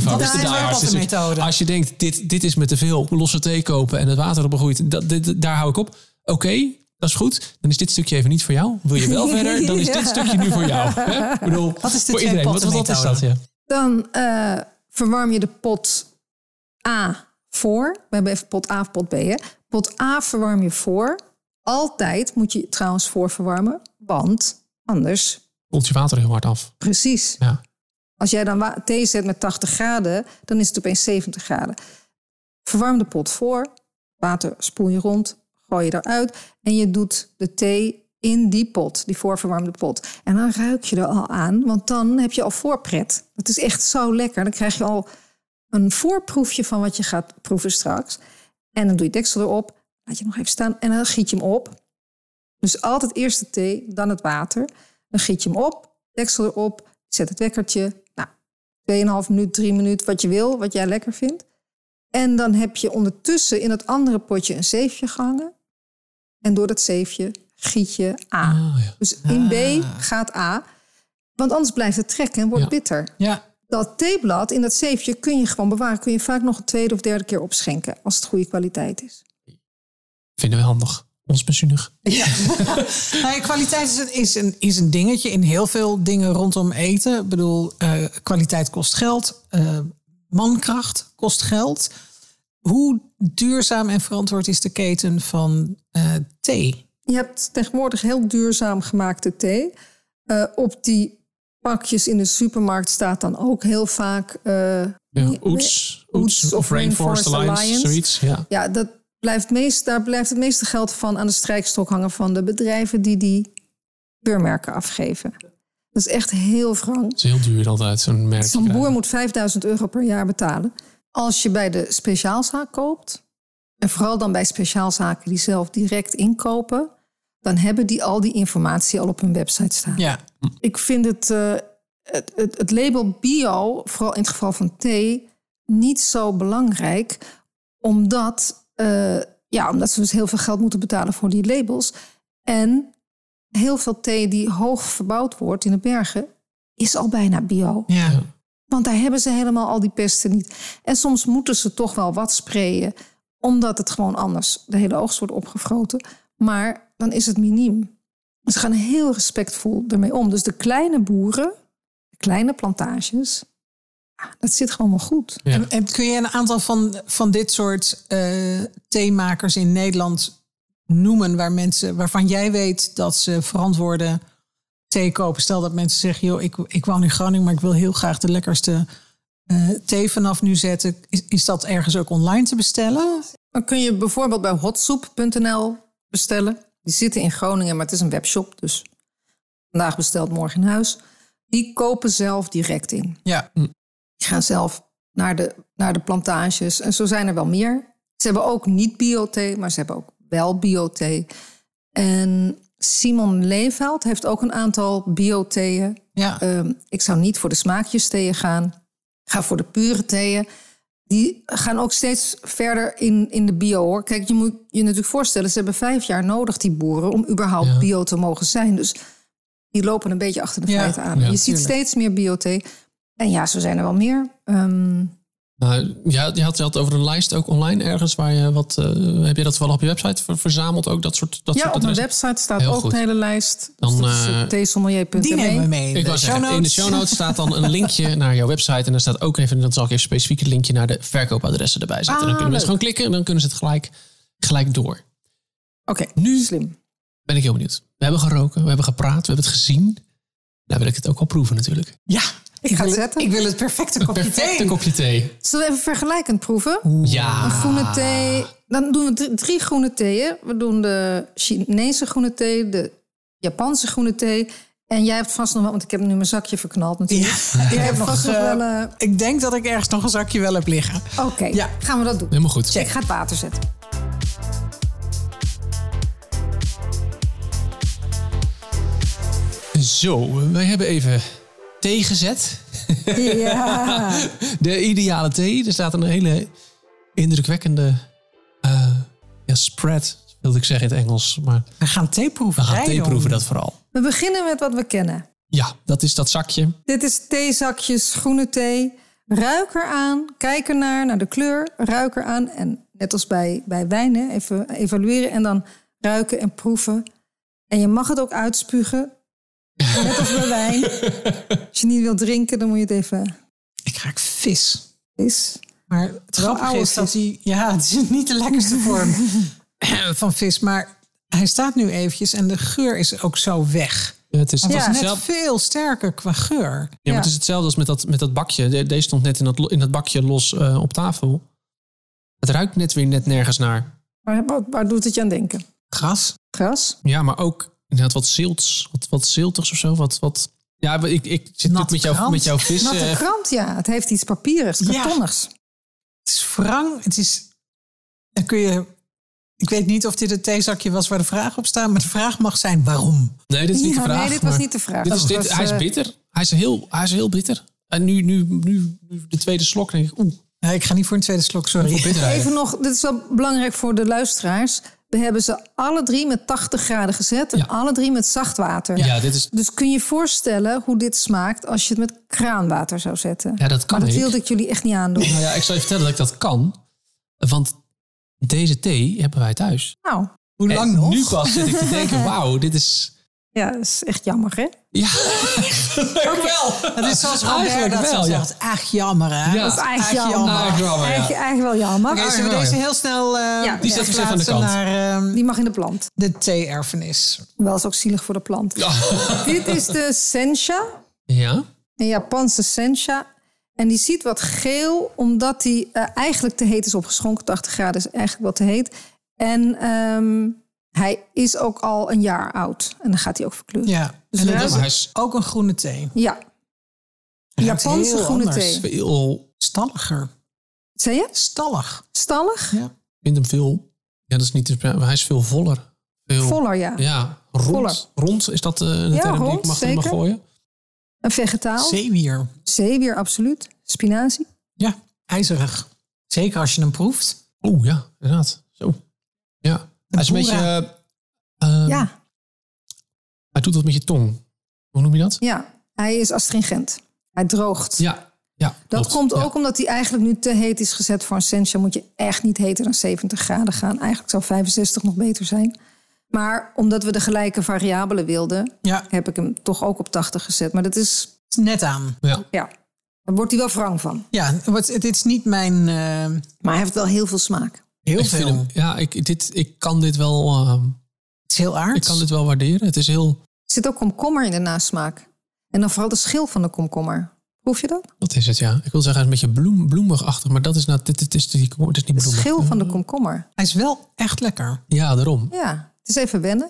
Dat De is wel Dus de methode. Als je denkt, dit, dit is met te veel losse thee kopen en het water erop groeit, dat, dit, daar hou ik op. Oké, dat is goed. Dan is dit stukje even niet voor jou. Wil je wel verder, dan is dit stukje nu voor jou. Hè? Ik bedoel, Wat is de voor iedereen. Wat, wat is dat? Ja. Dan eh, verwarm je de pot A voor. We hebben even pot A of pot B. Hè? Pot A verwarm je voor. Altijd moet je trouwens voor verwarmen. Want anders, Komt je water heel hard af. precies. Ja. Als jij dan thee zet met 80 graden, dan is het opeens 70 graden. Verwarm de pot voor. Water spoel je rond. Gooi je eruit. En je doet de thee in die pot, die voorverwarmde pot. En dan ruik je er al aan, want dan heb je al voorpret. Dat is echt zo lekker. Dan krijg je al een voorproefje van wat je gaat proeven straks. En dan doe je deksel erop, laat je nog even staan en dan giet je hem op. Dus altijd eerst de thee, dan het water. Dan giet je hem op, deksel erop, zet het wekkertje. Nou, 2,5 minuut, 3 minuut, wat je wil, wat jij lekker vindt. En dan heb je ondertussen in het andere potje een zeefje gehangen. En door dat zeefje giet je A. Ah, ja. Dus in B gaat A. Want anders blijft het trekken en wordt Ja. bitter. Ja, Dat theeblad in dat zeefje kun je gewoon bewaren. Kun je vaak nog een tweede of derde keer opschenken. Als het goede kwaliteit is. Vinden we handig. Ons pensioenig. Ja. nou ja, kwaliteit is een, is, een, is een dingetje in heel veel dingen rondom eten. Ik bedoel, eh, kwaliteit kost geld. eh, mankracht kost geld. Hoe duurzaam en verantwoord is de keten van eh, thee? Je hebt tegenwoordig heel duurzaam gemaakte thee. Eh, op die pakjes in de supermarkt staat dan ook heel vaak... eh, Ja, Oets, Oets of Rainforest Alliance, zoiets. Ja. ja, dat blijft meest, daar blijft het meeste geld van aan de strijkstok hangen... van de bedrijven die die keurmerken afgeven. Dat is echt heel wrang. Het is heel duur altijd, zo'n merk. Zo'n boer moet 5000 euro per jaar betalen. Als je bij de speciaalzaak koopt, en vooral dan bij speciaalzaken die zelf direct inkopen, dan hebben die al die informatie al op hun website staan. Ja, Ik vind het, eh, het, het, het label bio, vooral in het geval van thee, niet zo belangrijk, omdat, eh, ja, omdat ze dus heel veel geld moeten betalen voor die labels. En heel veel thee die hoog verbouwd wordt in de bergen, is al bijna bio. ja. Want daar hebben ze helemaal al die pesten niet. En soms moeten ze toch wel wat sprayen, omdat het gewoon anders de hele oogst wordt opgefroten. Maar dan is het miniem. Ze gaan heel respectvol ermee om. Dus de kleine boeren, de kleine plantages, dat zit gewoon wel goed. Ja. En, en kun je een aantal van, van dit soort eh theemakers in Nederland noemen waar mensen, waarvan jij weet dat ze verantwoorde thee kopen? Stel dat mensen zeggen, joh, ik, ik woon in Groningen, maar ik wil heel graag de lekkerste eh, thee vanaf nu zetten. Is, is dat ergens ook online te bestellen? Dan kun je bijvoorbeeld bij hotsoep.nl bestellen. Die zitten in Groningen, maar het is een webshop. Dus vandaag besteld, morgen in huis. Die kopen zelf direct in. Ja. Die gaan zelf naar de, naar de plantages. En zo zijn er wel meer. Ze hebben ook niet bio-thee, maar ze hebben ook wel bio-thee. En Simon Leefeld heeft ook een aantal bio-theeën. Ja. Ehm, ik zou niet voor de smaakjes theeën gaan. Ga voor de pure theeën. Die gaan ook steeds verder in, in de bio hoor. Kijk, je moet je natuurlijk voorstellen, ze hebben vijf jaar nodig, die boeren, om überhaupt Ja. bio te mogen zijn. Dus die lopen een beetje achter de Ja, feiten aan. je ziet tuurlijk. steeds meer biothee. En ja, zo zijn er wel meer. Ehm, Nou, ja, je had je had over een lijst ook online ergens waar je wat. eh, heb je dat wel op je website ver- verzameld ook dat soort. Dat ja, soort op mijn website staat Heel ook goed. een hele lijst. Dan, dus eh, uh. Die nemen we mee. in Ik de wou show zeggen, in de notes. show notes staat dan een linkje naar jouw website. En daar staat ook even, dan zal ik even specifiek het linkje naar de verkoopadressen erbij zetten. Ah, dan kunnen mensen gewoon klikken en dan kunnen ze het gelijk, gelijk door. Oké, Nu slim. ben ik heel benieuwd. We hebben geroken, we hebben gepraat, we hebben het gezien. Nou wil ik het ook wel proeven natuurlijk. Ja, ik ga het zetten. ik wil het perfecte kopje Perfecte thee. kopje thee. Zullen we even vergelijkend proeven? Ja. Een groene thee. Dan doen we drie, groene theeën. We doen de Chinese groene thee, de Japanse groene thee. En jij hebt vast nog wel, want ik heb nu mijn zakje verknald natuurlijk. Ja, ik heb nog, vast nog eh, wel... eh, Ik denk dat ik ergens nog een zakje wel heb liggen. Oké, Ja. gaan we dat doen. Helemaal goed. Ik ga het water zetten. Zo, wij hebben even thee gezet. Ja. De ideale thee. Er staat een hele indrukwekkende eh, ja, spread, wilde ik zeggen in het Engels. Maar We gaan thee proeven. we gaan thee proeven, dat vooral. We beginnen met wat we kennen. Ja, dat is dat zakje. Dit is theezakjes groene thee. Ruik eraan, kijk ernaar, naar de kleur, ruik eraan. En net als bij, bij wijn, hè, even evalueren en dan ruiken en proeven. En je mag het ook uitspugen, net als bij wijn. Als je niet wilt drinken, dan moet je het even... Ik ruik vis. Is. Maar het grappige oude is dat hij... Ja, het is niet de lekkerste vorm van vis. Maar hij staat nu eventjes en de geur is ook zo weg. Ja, het is, het was net veel sterker qua geur. ja, maar het is hetzelfde als met dat, met dat bakje. De- Deze stond net in dat, in dat bakje los eh, op tafel. Het ruikt net weer net nergens naar. Waar, waar, waar doet het je aan denken? Gras. Gras? Ja, maar ook inderdaad wat zilts, wat, wat ziltigs of zo. Wat, wat, ja, ik, ik zit Natte met, jou, met jouw vis. Natte eh, krant, ja. Het heeft iets papierigs, Ja. kartonnigs. Het is wrang. Het is. Dan kun je. Ik weet niet of dit het theezakje was waar de vraag op staat, maar de vraag mag zijn waarom. nee, dit is niet Ja, de vraag. nee, dit was niet de vraag. Dit is, dit, was, hij is eh, bitter. Hij is heel, hij is heel bitter. En nu, nu, nu, nu de tweede slok denk ik, oeh, Nee, ik ga niet voor een tweede slok, sorry. Even nog, dit is wel belangrijk voor de luisteraars. We hebben ze alle drie met 80 graden gezet en Ja. alle drie met zacht water. Ja, dit is, Dus kun je je voorstellen hoe dit smaakt als je het met kraanwater zou zetten? ja, dat kan maar dat wilde ik jullie echt niet aandoen. Nou ja, ik zal je vertellen dat ik dat kan. Want deze thee hebben wij thuis. Nou, Hoe lang nog? nu pas zit ik te denken, wauw, dit is... ja, dat is echt jammer, hè? Ja, ook wel. Het is zoals Robert Eigenlijk dat wel, ja. zegt. Echt jammer, hè? Ja. Dat is eigenlijk Echt jammer. Eigenlijk jammer, ja. Wel jammer. Oké, zullen we deze heel snel eh Ja, Die staat verplaatsen even aan de kant. naar ehm, Die mag in de plant. de thee-erfenis? Wel is ook zielig voor de plant. Dit is de sencha, Ja, een Japanse sencha. En die ziet wat geel, omdat die eh, eigenlijk te heet is opgeschonken. 80 graden is eigenlijk wat te heet. En ehm, hij is ook al een jaar oud. En dan gaat hij ook verkleuren. Ja, Dus en is is ook een groene thee. Ja, Japanse groene anders. thee. veel... Stalliger. Zei je? Stallig. Stallig? Ja. Ik vind hem veel... Ja, dat is niet... Hij is veel voller. Veel, Voller, ja. Ja, rond. Voller. Rond, is dat eh, een Ja, term die ik mag zeker. gooien? Een vegetaal. Zeewier. Zeewier, absoluut. Spinazie. Ja, ijzerig. Zeker als je hem proeft. Oeh, ja, inderdaad. Zo. Ja. Hij is een beetje... Eh, eh, Ja, Hij doet wat met je tong. Hoe noem je dat? ja, hij is astringent. Hij droogt. Ja. ja Dat klopt. komt Ja. ook omdat hij eigenlijk nu te heet is gezet voor een sencha. Moet je echt niet heter dan 70 graden gaan. Eigenlijk zou 65 nog beter zijn. Maar omdat we de gelijke variabelen wilden, Ja, heb ik hem toch ook op 80 gezet. Maar dat is, net aan. Ja. ja, daar wordt hij wel wrang van. Ja, wat, het is niet mijn... eh, Maar hij heeft wel heel veel smaak. Heel Ik, veel. hem, ja, ik, dit, ik kan dit wel... ehm, Het is heel ik aards. kan dit wel waarderen. Het is heel... Er zit ook komkommer in de nasmaak. En dan vooral de schil van de komkommer. Proef je dat? Wat is het, ja? Ik wil zeggen, hij is een beetje bloem, bloemigachtig. Maar dat is, nou, dit, dit is, die, het is niet De bloemig. schil van de komkommer. Hij is wel echt lekker. Ja, daarom. Ja, het is even wennen.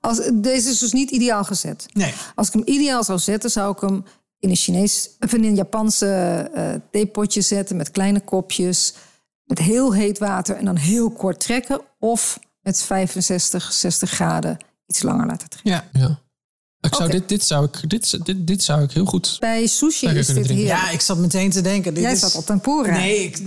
Als, deze is dus niet ideaal gezet. Nee. Als ik hem ideaal zou zetten, zou ik hem in een Chinees of in een Japanse eh theepotje zetten met kleine kopjes, met heel heet water en dan heel kort trekken. Of met 65, 60 graden iets langer laten trekken. Ja. Ja. Ik zou dit, dit, zou ik, dit, dit, dit zou ik heel goed... Bij sushi is dit hier. ja, ik zat meteen te denken. Dit Jij is... zat op tempura. Nee, ik,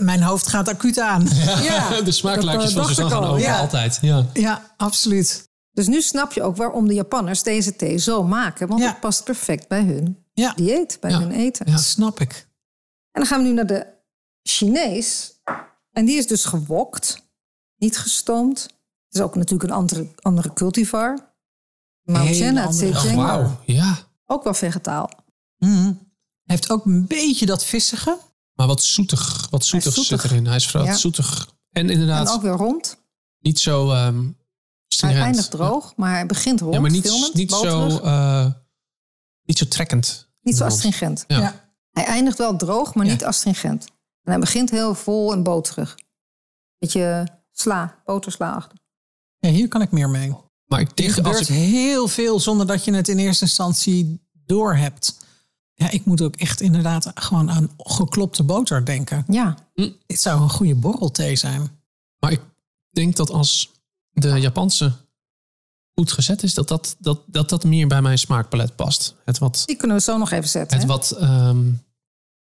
mijn hoofd gaat acuut aan. Ja, de smaaklijntjes dat, van eh, Suzanne dacht gaan over Ja. altijd. Ja. Ja, absoluut. Dus nu snap je ook waarom de Japanners deze thee zo maken. Want Ja. het past perfect bij hun Ja, dieet, bij Ja. hun eten. Ja. dat snap ik. En dan gaan we nu naar de Chinees. En die is dus gewokt, niet gestoomd. Het is ook natuurlijk een andere, andere cultivar. Mao andere- Zhejiang. Wauw, ja. Ook wel vegetaal. Mhm. Hij heeft ook een beetje dat vissige. Maar wat zoetig, wat zoetig, zoetig. zit erin. Hij is vooral Ja. zoetig. En En inderdaad, ook weer rond. niet zo ehm Hij eindigt droog, maar hij begint rond. Ja, maar niet, filmend, niet, zo, eh, niet zo trekkend. Niet zo astringent. Ja. Ja. Hij eindigt wel droog, maar Ja. niet astringent. En hij begint heel vol en boterig. Beetje sla, botersla achter. Ja, hier kan ik meer mee. Maar ik Er denk gebeurt als ik, heel veel zonder dat je het in eerste instantie doorhebt. Ja, ik moet ook echt inderdaad gewoon aan geklopte boter denken. Ja, Dit zou een goede borrelthee zijn. maar ik denk dat als de Japanse goed gezet is, dat dat, dat, dat, dat meer bij mijn smaakpalet past. Het wat, die kunnen we zo nog even zetten. het hè? wat ehm,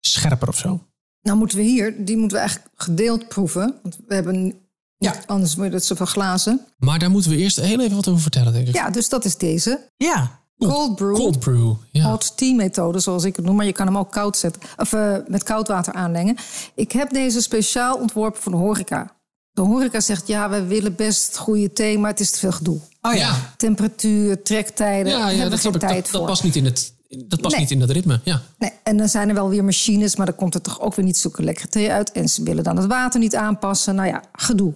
scherper of zo. Nou moeten we hier, die moeten we eigenlijk gedeeld proeven. Want we hebben, Ja. anders moet je dat zoveel glazen. Maar daar moeten we eerst heel even wat over vertellen, denk ik. Ja, dus dat is deze. Ja, Cold brew. Cold brew, ja. Hot tea methode, zoals ik het noem. Maar je kan hem ook koud zetten. Of eh, met koud water aanlengen. Ik heb deze speciaal ontworpen voor de horeca. De horeca zegt, ja, we willen best goede thee, maar het is te veel gedoe. oh ja. Temperatuur, trektijden, Ja, ja dat, geen ik. tijd Dat, dat voor. past niet in het, dat past Nee. niet in dat ritme. Ja. Nee, en dan zijn er wel weer machines, maar dan komt er toch ook weer niet lekkere thee uit. En ze willen dan het water niet aanpassen. Nou ja, gedoe.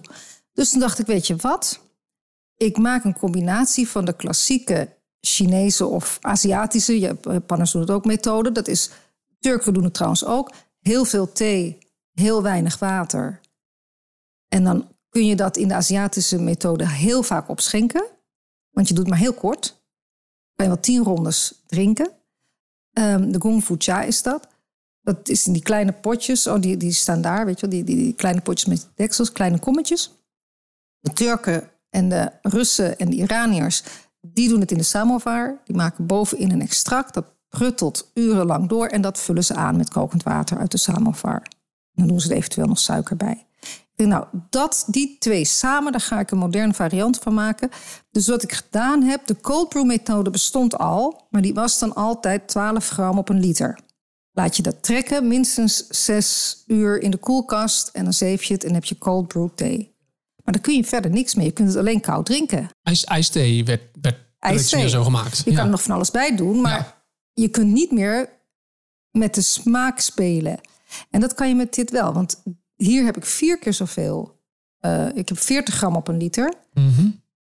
Dus toen dacht ik, weet je wat? Ik maak een combinatie van de klassieke Chinese of Aziatische, Japanners doen het ook, methode. Dat is, Turken doen het trouwens ook. Heel veel thee, heel weinig water. En dan kun je dat in de Aziatische methode heel vaak opschenken. Want je doet maar heel kort. Kan je wel tien rondes drinken. Ehm, de Gong Fu Cha is dat. Dat is in die kleine potjes. Oh, die, die staan daar, weet je wel. Die, die, kleine potjes met deksels, kleine kommetjes. De Turken en de Russen en de Iraniërs, die doen het in de samovar. Die maken bovenin een extract. Dat pruttelt urenlang door. En dat vullen ze aan met kokend water uit de samovar. Dan doen ze er eventueel nog suiker bij. Nou, dat, die twee samen, daar ga ik een moderne variant van maken. Dus wat ik gedaan heb, de cold brew methode bestond al, maar die was dan altijd 12 gram op een liter. Laat je dat trekken, minstens 6 uur in de koelkast en dan zeef je het en heb je cold brew thee. Maar dan kun je verder niks mee. Je kunt het alleen koud drinken. IJs, ijsthee werd, werd Ijsthee. zo gemaakt. Je ja. kan er nog van alles bij doen, maar Ja. je kunt niet meer met de smaak spelen. En dat kan je met dit wel, want hier heb ik vier keer zoveel. Eh, ik heb 40 gram op een liter. Mhm.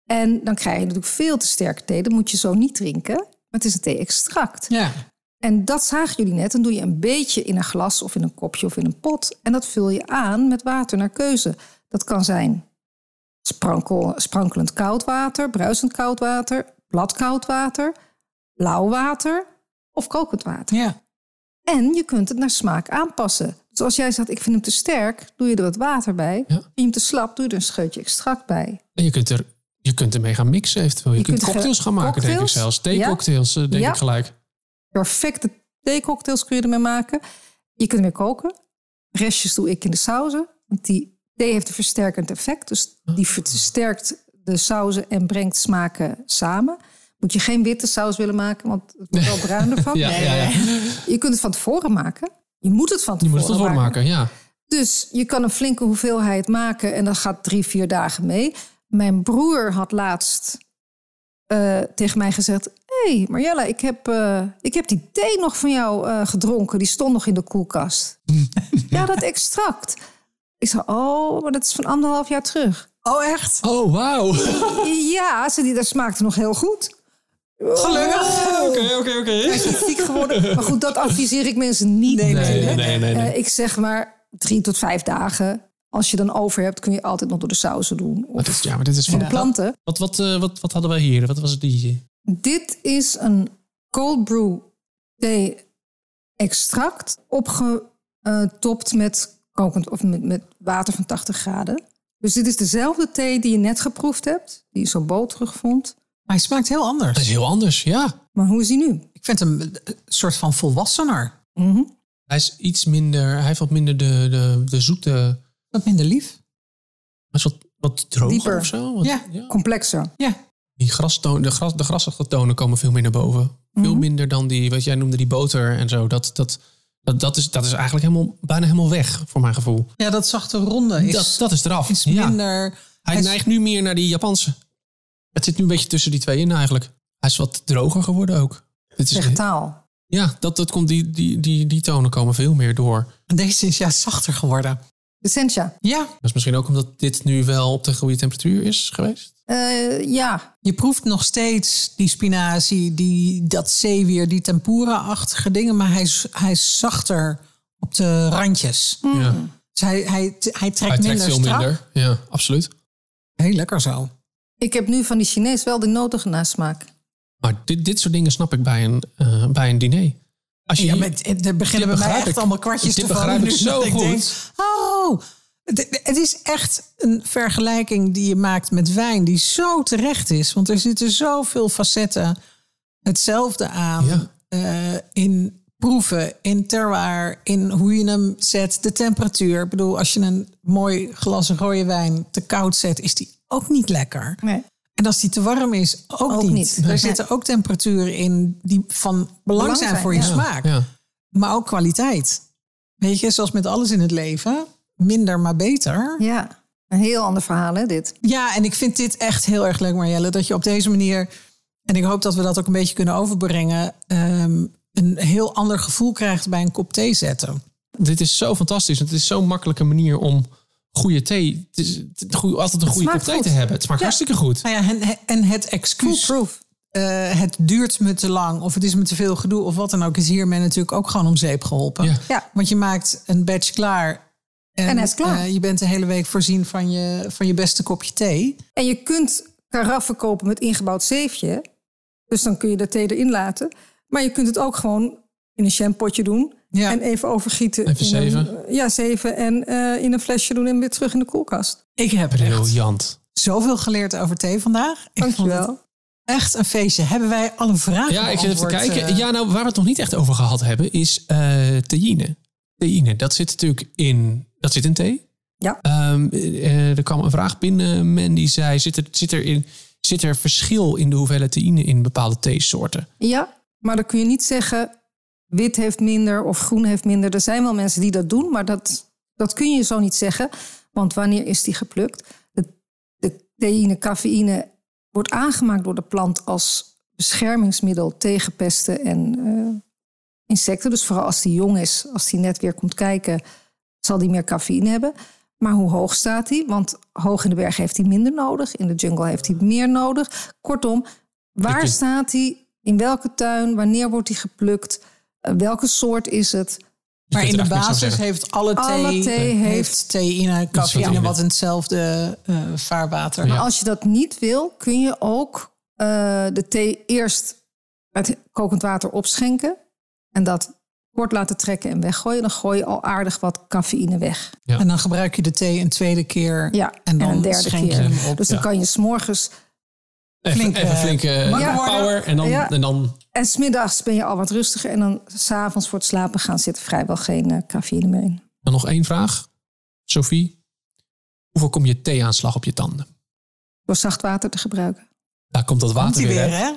En dan krijg je natuurlijk veel te sterke thee. Dat moet je zo niet drinken. Maar het is een thee-extract. Ja. En dat zagen jullie net. Dan doe je een beetje in een glas of in een kopje of in een pot. En dat vul je aan met water naar keuze. Dat kan zijn sprankel, sprankelend koud water, bruisend koud water, bladkoud water, lauw water of kokend water. ja. En je kunt het naar smaak aanpassen. Als jij zegt, ik vind hem te sterk, doe je er wat water bij. Ja. Vind je hem te slap, doe je er een scheutje extract bij. En je kunt, er, je kunt ermee gaan mixen eventueel. Je, Je kunt, kunt cocktails gaan maken, denk ik zelfs. Theecocktails, eh, denk Ja. ik gelijk. Perfecte theecocktails kun je ermee maken. Je kunt ermee koken. Restjes doe ik in de sauzen. Want die thee heeft een versterkend effect. Dus die versterkt de sauzen en brengt smaken samen. Moet je geen witte saus willen maken, want het wordt wel bruin ervan. Ja, ja, ja. Je kunt het van tevoren maken. Je moet het van Je tevoren, moet het voor maken, ja. Dus je kan een flinke hoeveelheid maken en dat gaat drie, vier dagen mee. Mijn broer had laatst eh, tegen mij gezegd: Hé, hey, Marjella, ik heb, eh, ik heb die thee nog van jou eh, gedronken. Die stond nog in de koelkast. ja, dat extract. Ik zei: Oh, maar dat is van anderhalf jaar terug. Oh, echt? Oh, wauw. ja, ze die, dat smaakte nog heel goed. Gelukkig. Oké, oké, oké. Hij is niet ziek geworden. Maar goed, dat adviseer ik mensen niet. Nee, nee, nee, nee, nee. Eh, ik zeg maar drie tot vijf dagen. Als je dan over hebt, kun je altijd nog door de sauzen doen. Of dit ja, maar dit is de van... planten. Wat, wat, eh, wat, wat hadden wij hier? Wat was het die? Dit is een cold brew thee extract opgetopt met kokend of met, met water van 80 graden. Dus dit is dezelfde thee die je net geproefd hebt, die je zo boterig vond. Maar hij smaakt heel Dat is anders. heel anders, ja. Maar hoe is die nu? Ik vind hem een soort van volwassener. Mhm. Hij is iets minder... Hij heeft wat minder de, de, de zoete... Wat minder lief. Maar is wat, wat droger Dieper. of zo. Wat- Ja. Complexer. Ja. Die grastoon, de, gras, de grassige tonen komen veel meer naar boven. Veel Mhm. minder dan die, wat jij noemde, die boter en zo. Dat, dat, dat, dat, is, dat is eigenlijk helemaal, bijna helemaal weg, voor mijn gevoel. Ja, dat zachte ronde is, dat, dat is eraf. is ja. minder... Hij is- neigt nu meer naar die Japanse. Het zit nu een beetje tussen die twee in eigenlijk. Hij is wat droger geworden ook. Het is, Vegetaal. ja, dat, dat komt, die, die, die, die tonen komen veel meer door. Deze is juist zachter geworden. De sencha. Ja, Dat is misschien ook omdat dit nu wel op de goede temperatuur is geweest. Eh, ja, je proeft nog steeds die spinazie, die, dat zeewier, die tempura-achtige dingen. Maar hij is, hij is zachter op de randjes. Ja. Dus hij, hij, hij trekt Hij trekt minder veel strak. minder. Ja, absoluut. Heel lekker zo. Ik heb nu van die Chinees wel de nodige nasmaak. Maar dit, dit soort dingen snap ik bij een, eh, bij een diner. Als je Ja, er beginnen bij mij begrijp echt ik. allemaal kwartjes Dit te vallen. begrijp ik nu zo goed. denk, oh, het, het is echt een vergelijking die je maakt met wijn... die zo terecht is. Want er zitten zoveel facetten hetzelfde aan. Ja. eh, in proeven, in terroir, in hoe je hem zet, de temperatuur. Ik bedoel, als je een mooi glas rode wijn te koud zet... is die ook niet lekker. Nee. En als die te warm is, ook, Ook niet. niet. Er Nee. zitten ook temperaturen in die van belang Belang zijn voor je ja. smaak. Ja. Maar ook kwaliteit. Weet je, zoals met alles in het leven. Minder, maar beter. Ja, een heel ander verhaal hè, dit. Ja, en ik vind dit echt heel erg leuk, Marjelle. Dat je op deze manier, en ik hoop dat we dat ook een beetje kunnen overbrengen... ehm, een heel ander gevoel krijgt bij een kop thee zetten. Dit is zo fantastisch. Het is zo'n makkelijke manier om goede thee... Het is het is goed- altijd een goede kop thee goed. te hebben. Het smaakt Ja. hartstikke goed. Nou ja, en, en het excuus, Foolproof. eh, het duurt me te lang... of het is me te veel gedoe of wat dan ook... is hiermee natuurlijk ook gewoon om zeep geholpen. Ja. Ja, Want je maakt een batch klaar... En, En hij is klaar. eh, je bent de hele week voorzien van je, van je beste kopje thee. en je kunt karaffen kopen met ingebouwd zeefje. Dus dan kun je de thee erin laten. Maar je kunt het ook gewoon in een shampootje doen. Ja. En even overgieten. Even in zeven. Een, ja, zeven. En eh, in een flesje doen en weer terug in de koelkast. Ik heb echt Briljant. zoveel geleerd over thee vandaag. Ik vond het Dankjewel. echt een feestje. Hebben wij alle vragen Ja, ik zit even te kijken. eh? Ja, nou, waar we het nog niet echt over gehad hebben, is eh theïne. Theïne, dat zit natuurlijk in, dat zit in thee. Ja. Ehm, eh, er kwam een vraag binnen, men die zei, zit er, zit, er in, zit er verschil in de hoeveelheid theïne in bepaalde theesoorten? Ja, maar dan kun je niet zeggen... wit heeft minder of groen heeft minder. Er zijn wel mensen die dat doen, maar dat, dat kun je zo niet zeggen. Want wanneer is die geplukt? De, de theïne, cafeïne wordt aangemaakt door de plant... als beschermingsmiddel tegen pesten en eh, insecten. Dus vooral als die jong is, als die net weer komt kijken... zal die meer cafeïne hebben. Maar hoe hoog staat die? Want hoog in de berg heeft hij minder nodig. In de jungle heeft hij meer nodig. Kortom, waar staat hij? In welke tuin? Wanneer wordt hij geplukt? Eh, welke soort is het? Je Maar in de basis heeft alle thee, Alle thee heeft heeft- theïne, cafeïne, wat in hetzelfde eh, vaarwater. Ja. Maar als je dat niet wil, kun je ook eh, de thee eerst met kokend water opschenken. En dat kort laten trekken en weggooien. Dan gooi je al aardig wat cafeïne weg. Ja. En dan gebruik je de thee een tweede keer. Ja, en dan een derde schenk je keer. hem op. Dus dan Ja. kan je s'morgens flink, even eh, flinke worden. power en dan, Ja. en dan En smiddags ben je al wat rustiger. En dan s'avonds voor het slapen gaan zit er vrijwel geen eh, cafeïne meer in. Dan nog één vraag. Sophie, hoe voorkom je theeaanslag op je tanden? Door zacht water te gebruiken. Daar komt dat water weer, weer, hè?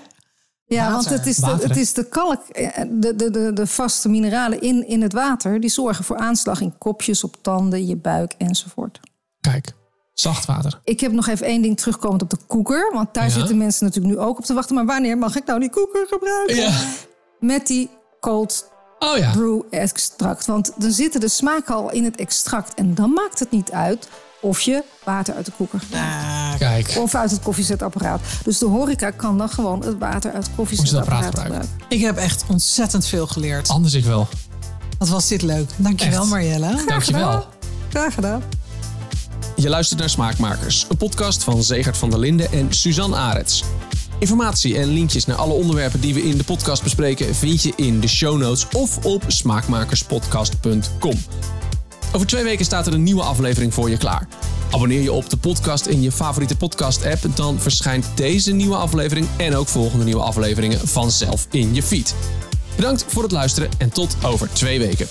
Ja, Water. want het is, de, het is de kalk, eh, de, de, de, de vaste mineralen in, in het water... die zorgen voor aanslag in kopjes, op tanden, je buik enzovoort. Kijk, zacht water. Ik heb nog even één ding terugkomend op de koeker. Want daar Ja. zitten mensen natuurlijk nu ook op te wachten. Maar wanneer mag ik nou die koeker gebruiken? Ja. Met die cold Oh ja. brew extract. Want dan zitten de smaken al in het extract. En dan maakt het niet uit of je water uit de koeker gebruikt. Ah, Kijk, Of uit het koffiezetapparaat. Dus de horeca kan dan gewoon het water uit het koffiezetapparaat gebruiken. ik heb echt ontzettend veel geleerd. anders ik wel. Wat was dit leuk. Dankjewel Echt. Marielle. Dankjewel. Graag gedaan. Je luistert naar Smaakmakers, een podcast van Zegert van der Linden en Suzanne Arets. Informatie en linkjes naar alle onderwerpen die we in de podcast bespreken vind je in de show notes of op smaakmakerspodcast.com. Over twee weken staat er een nieuwe aflevering voor je klaar. Abonneer je op de podcast in je favoriete podcast-app, dan verschijnt deze nieuwe aflevering en ook volgende nieuwe afleveringen vanzelf in je feed. Bedankt voor het luisteren en tot over twee weken.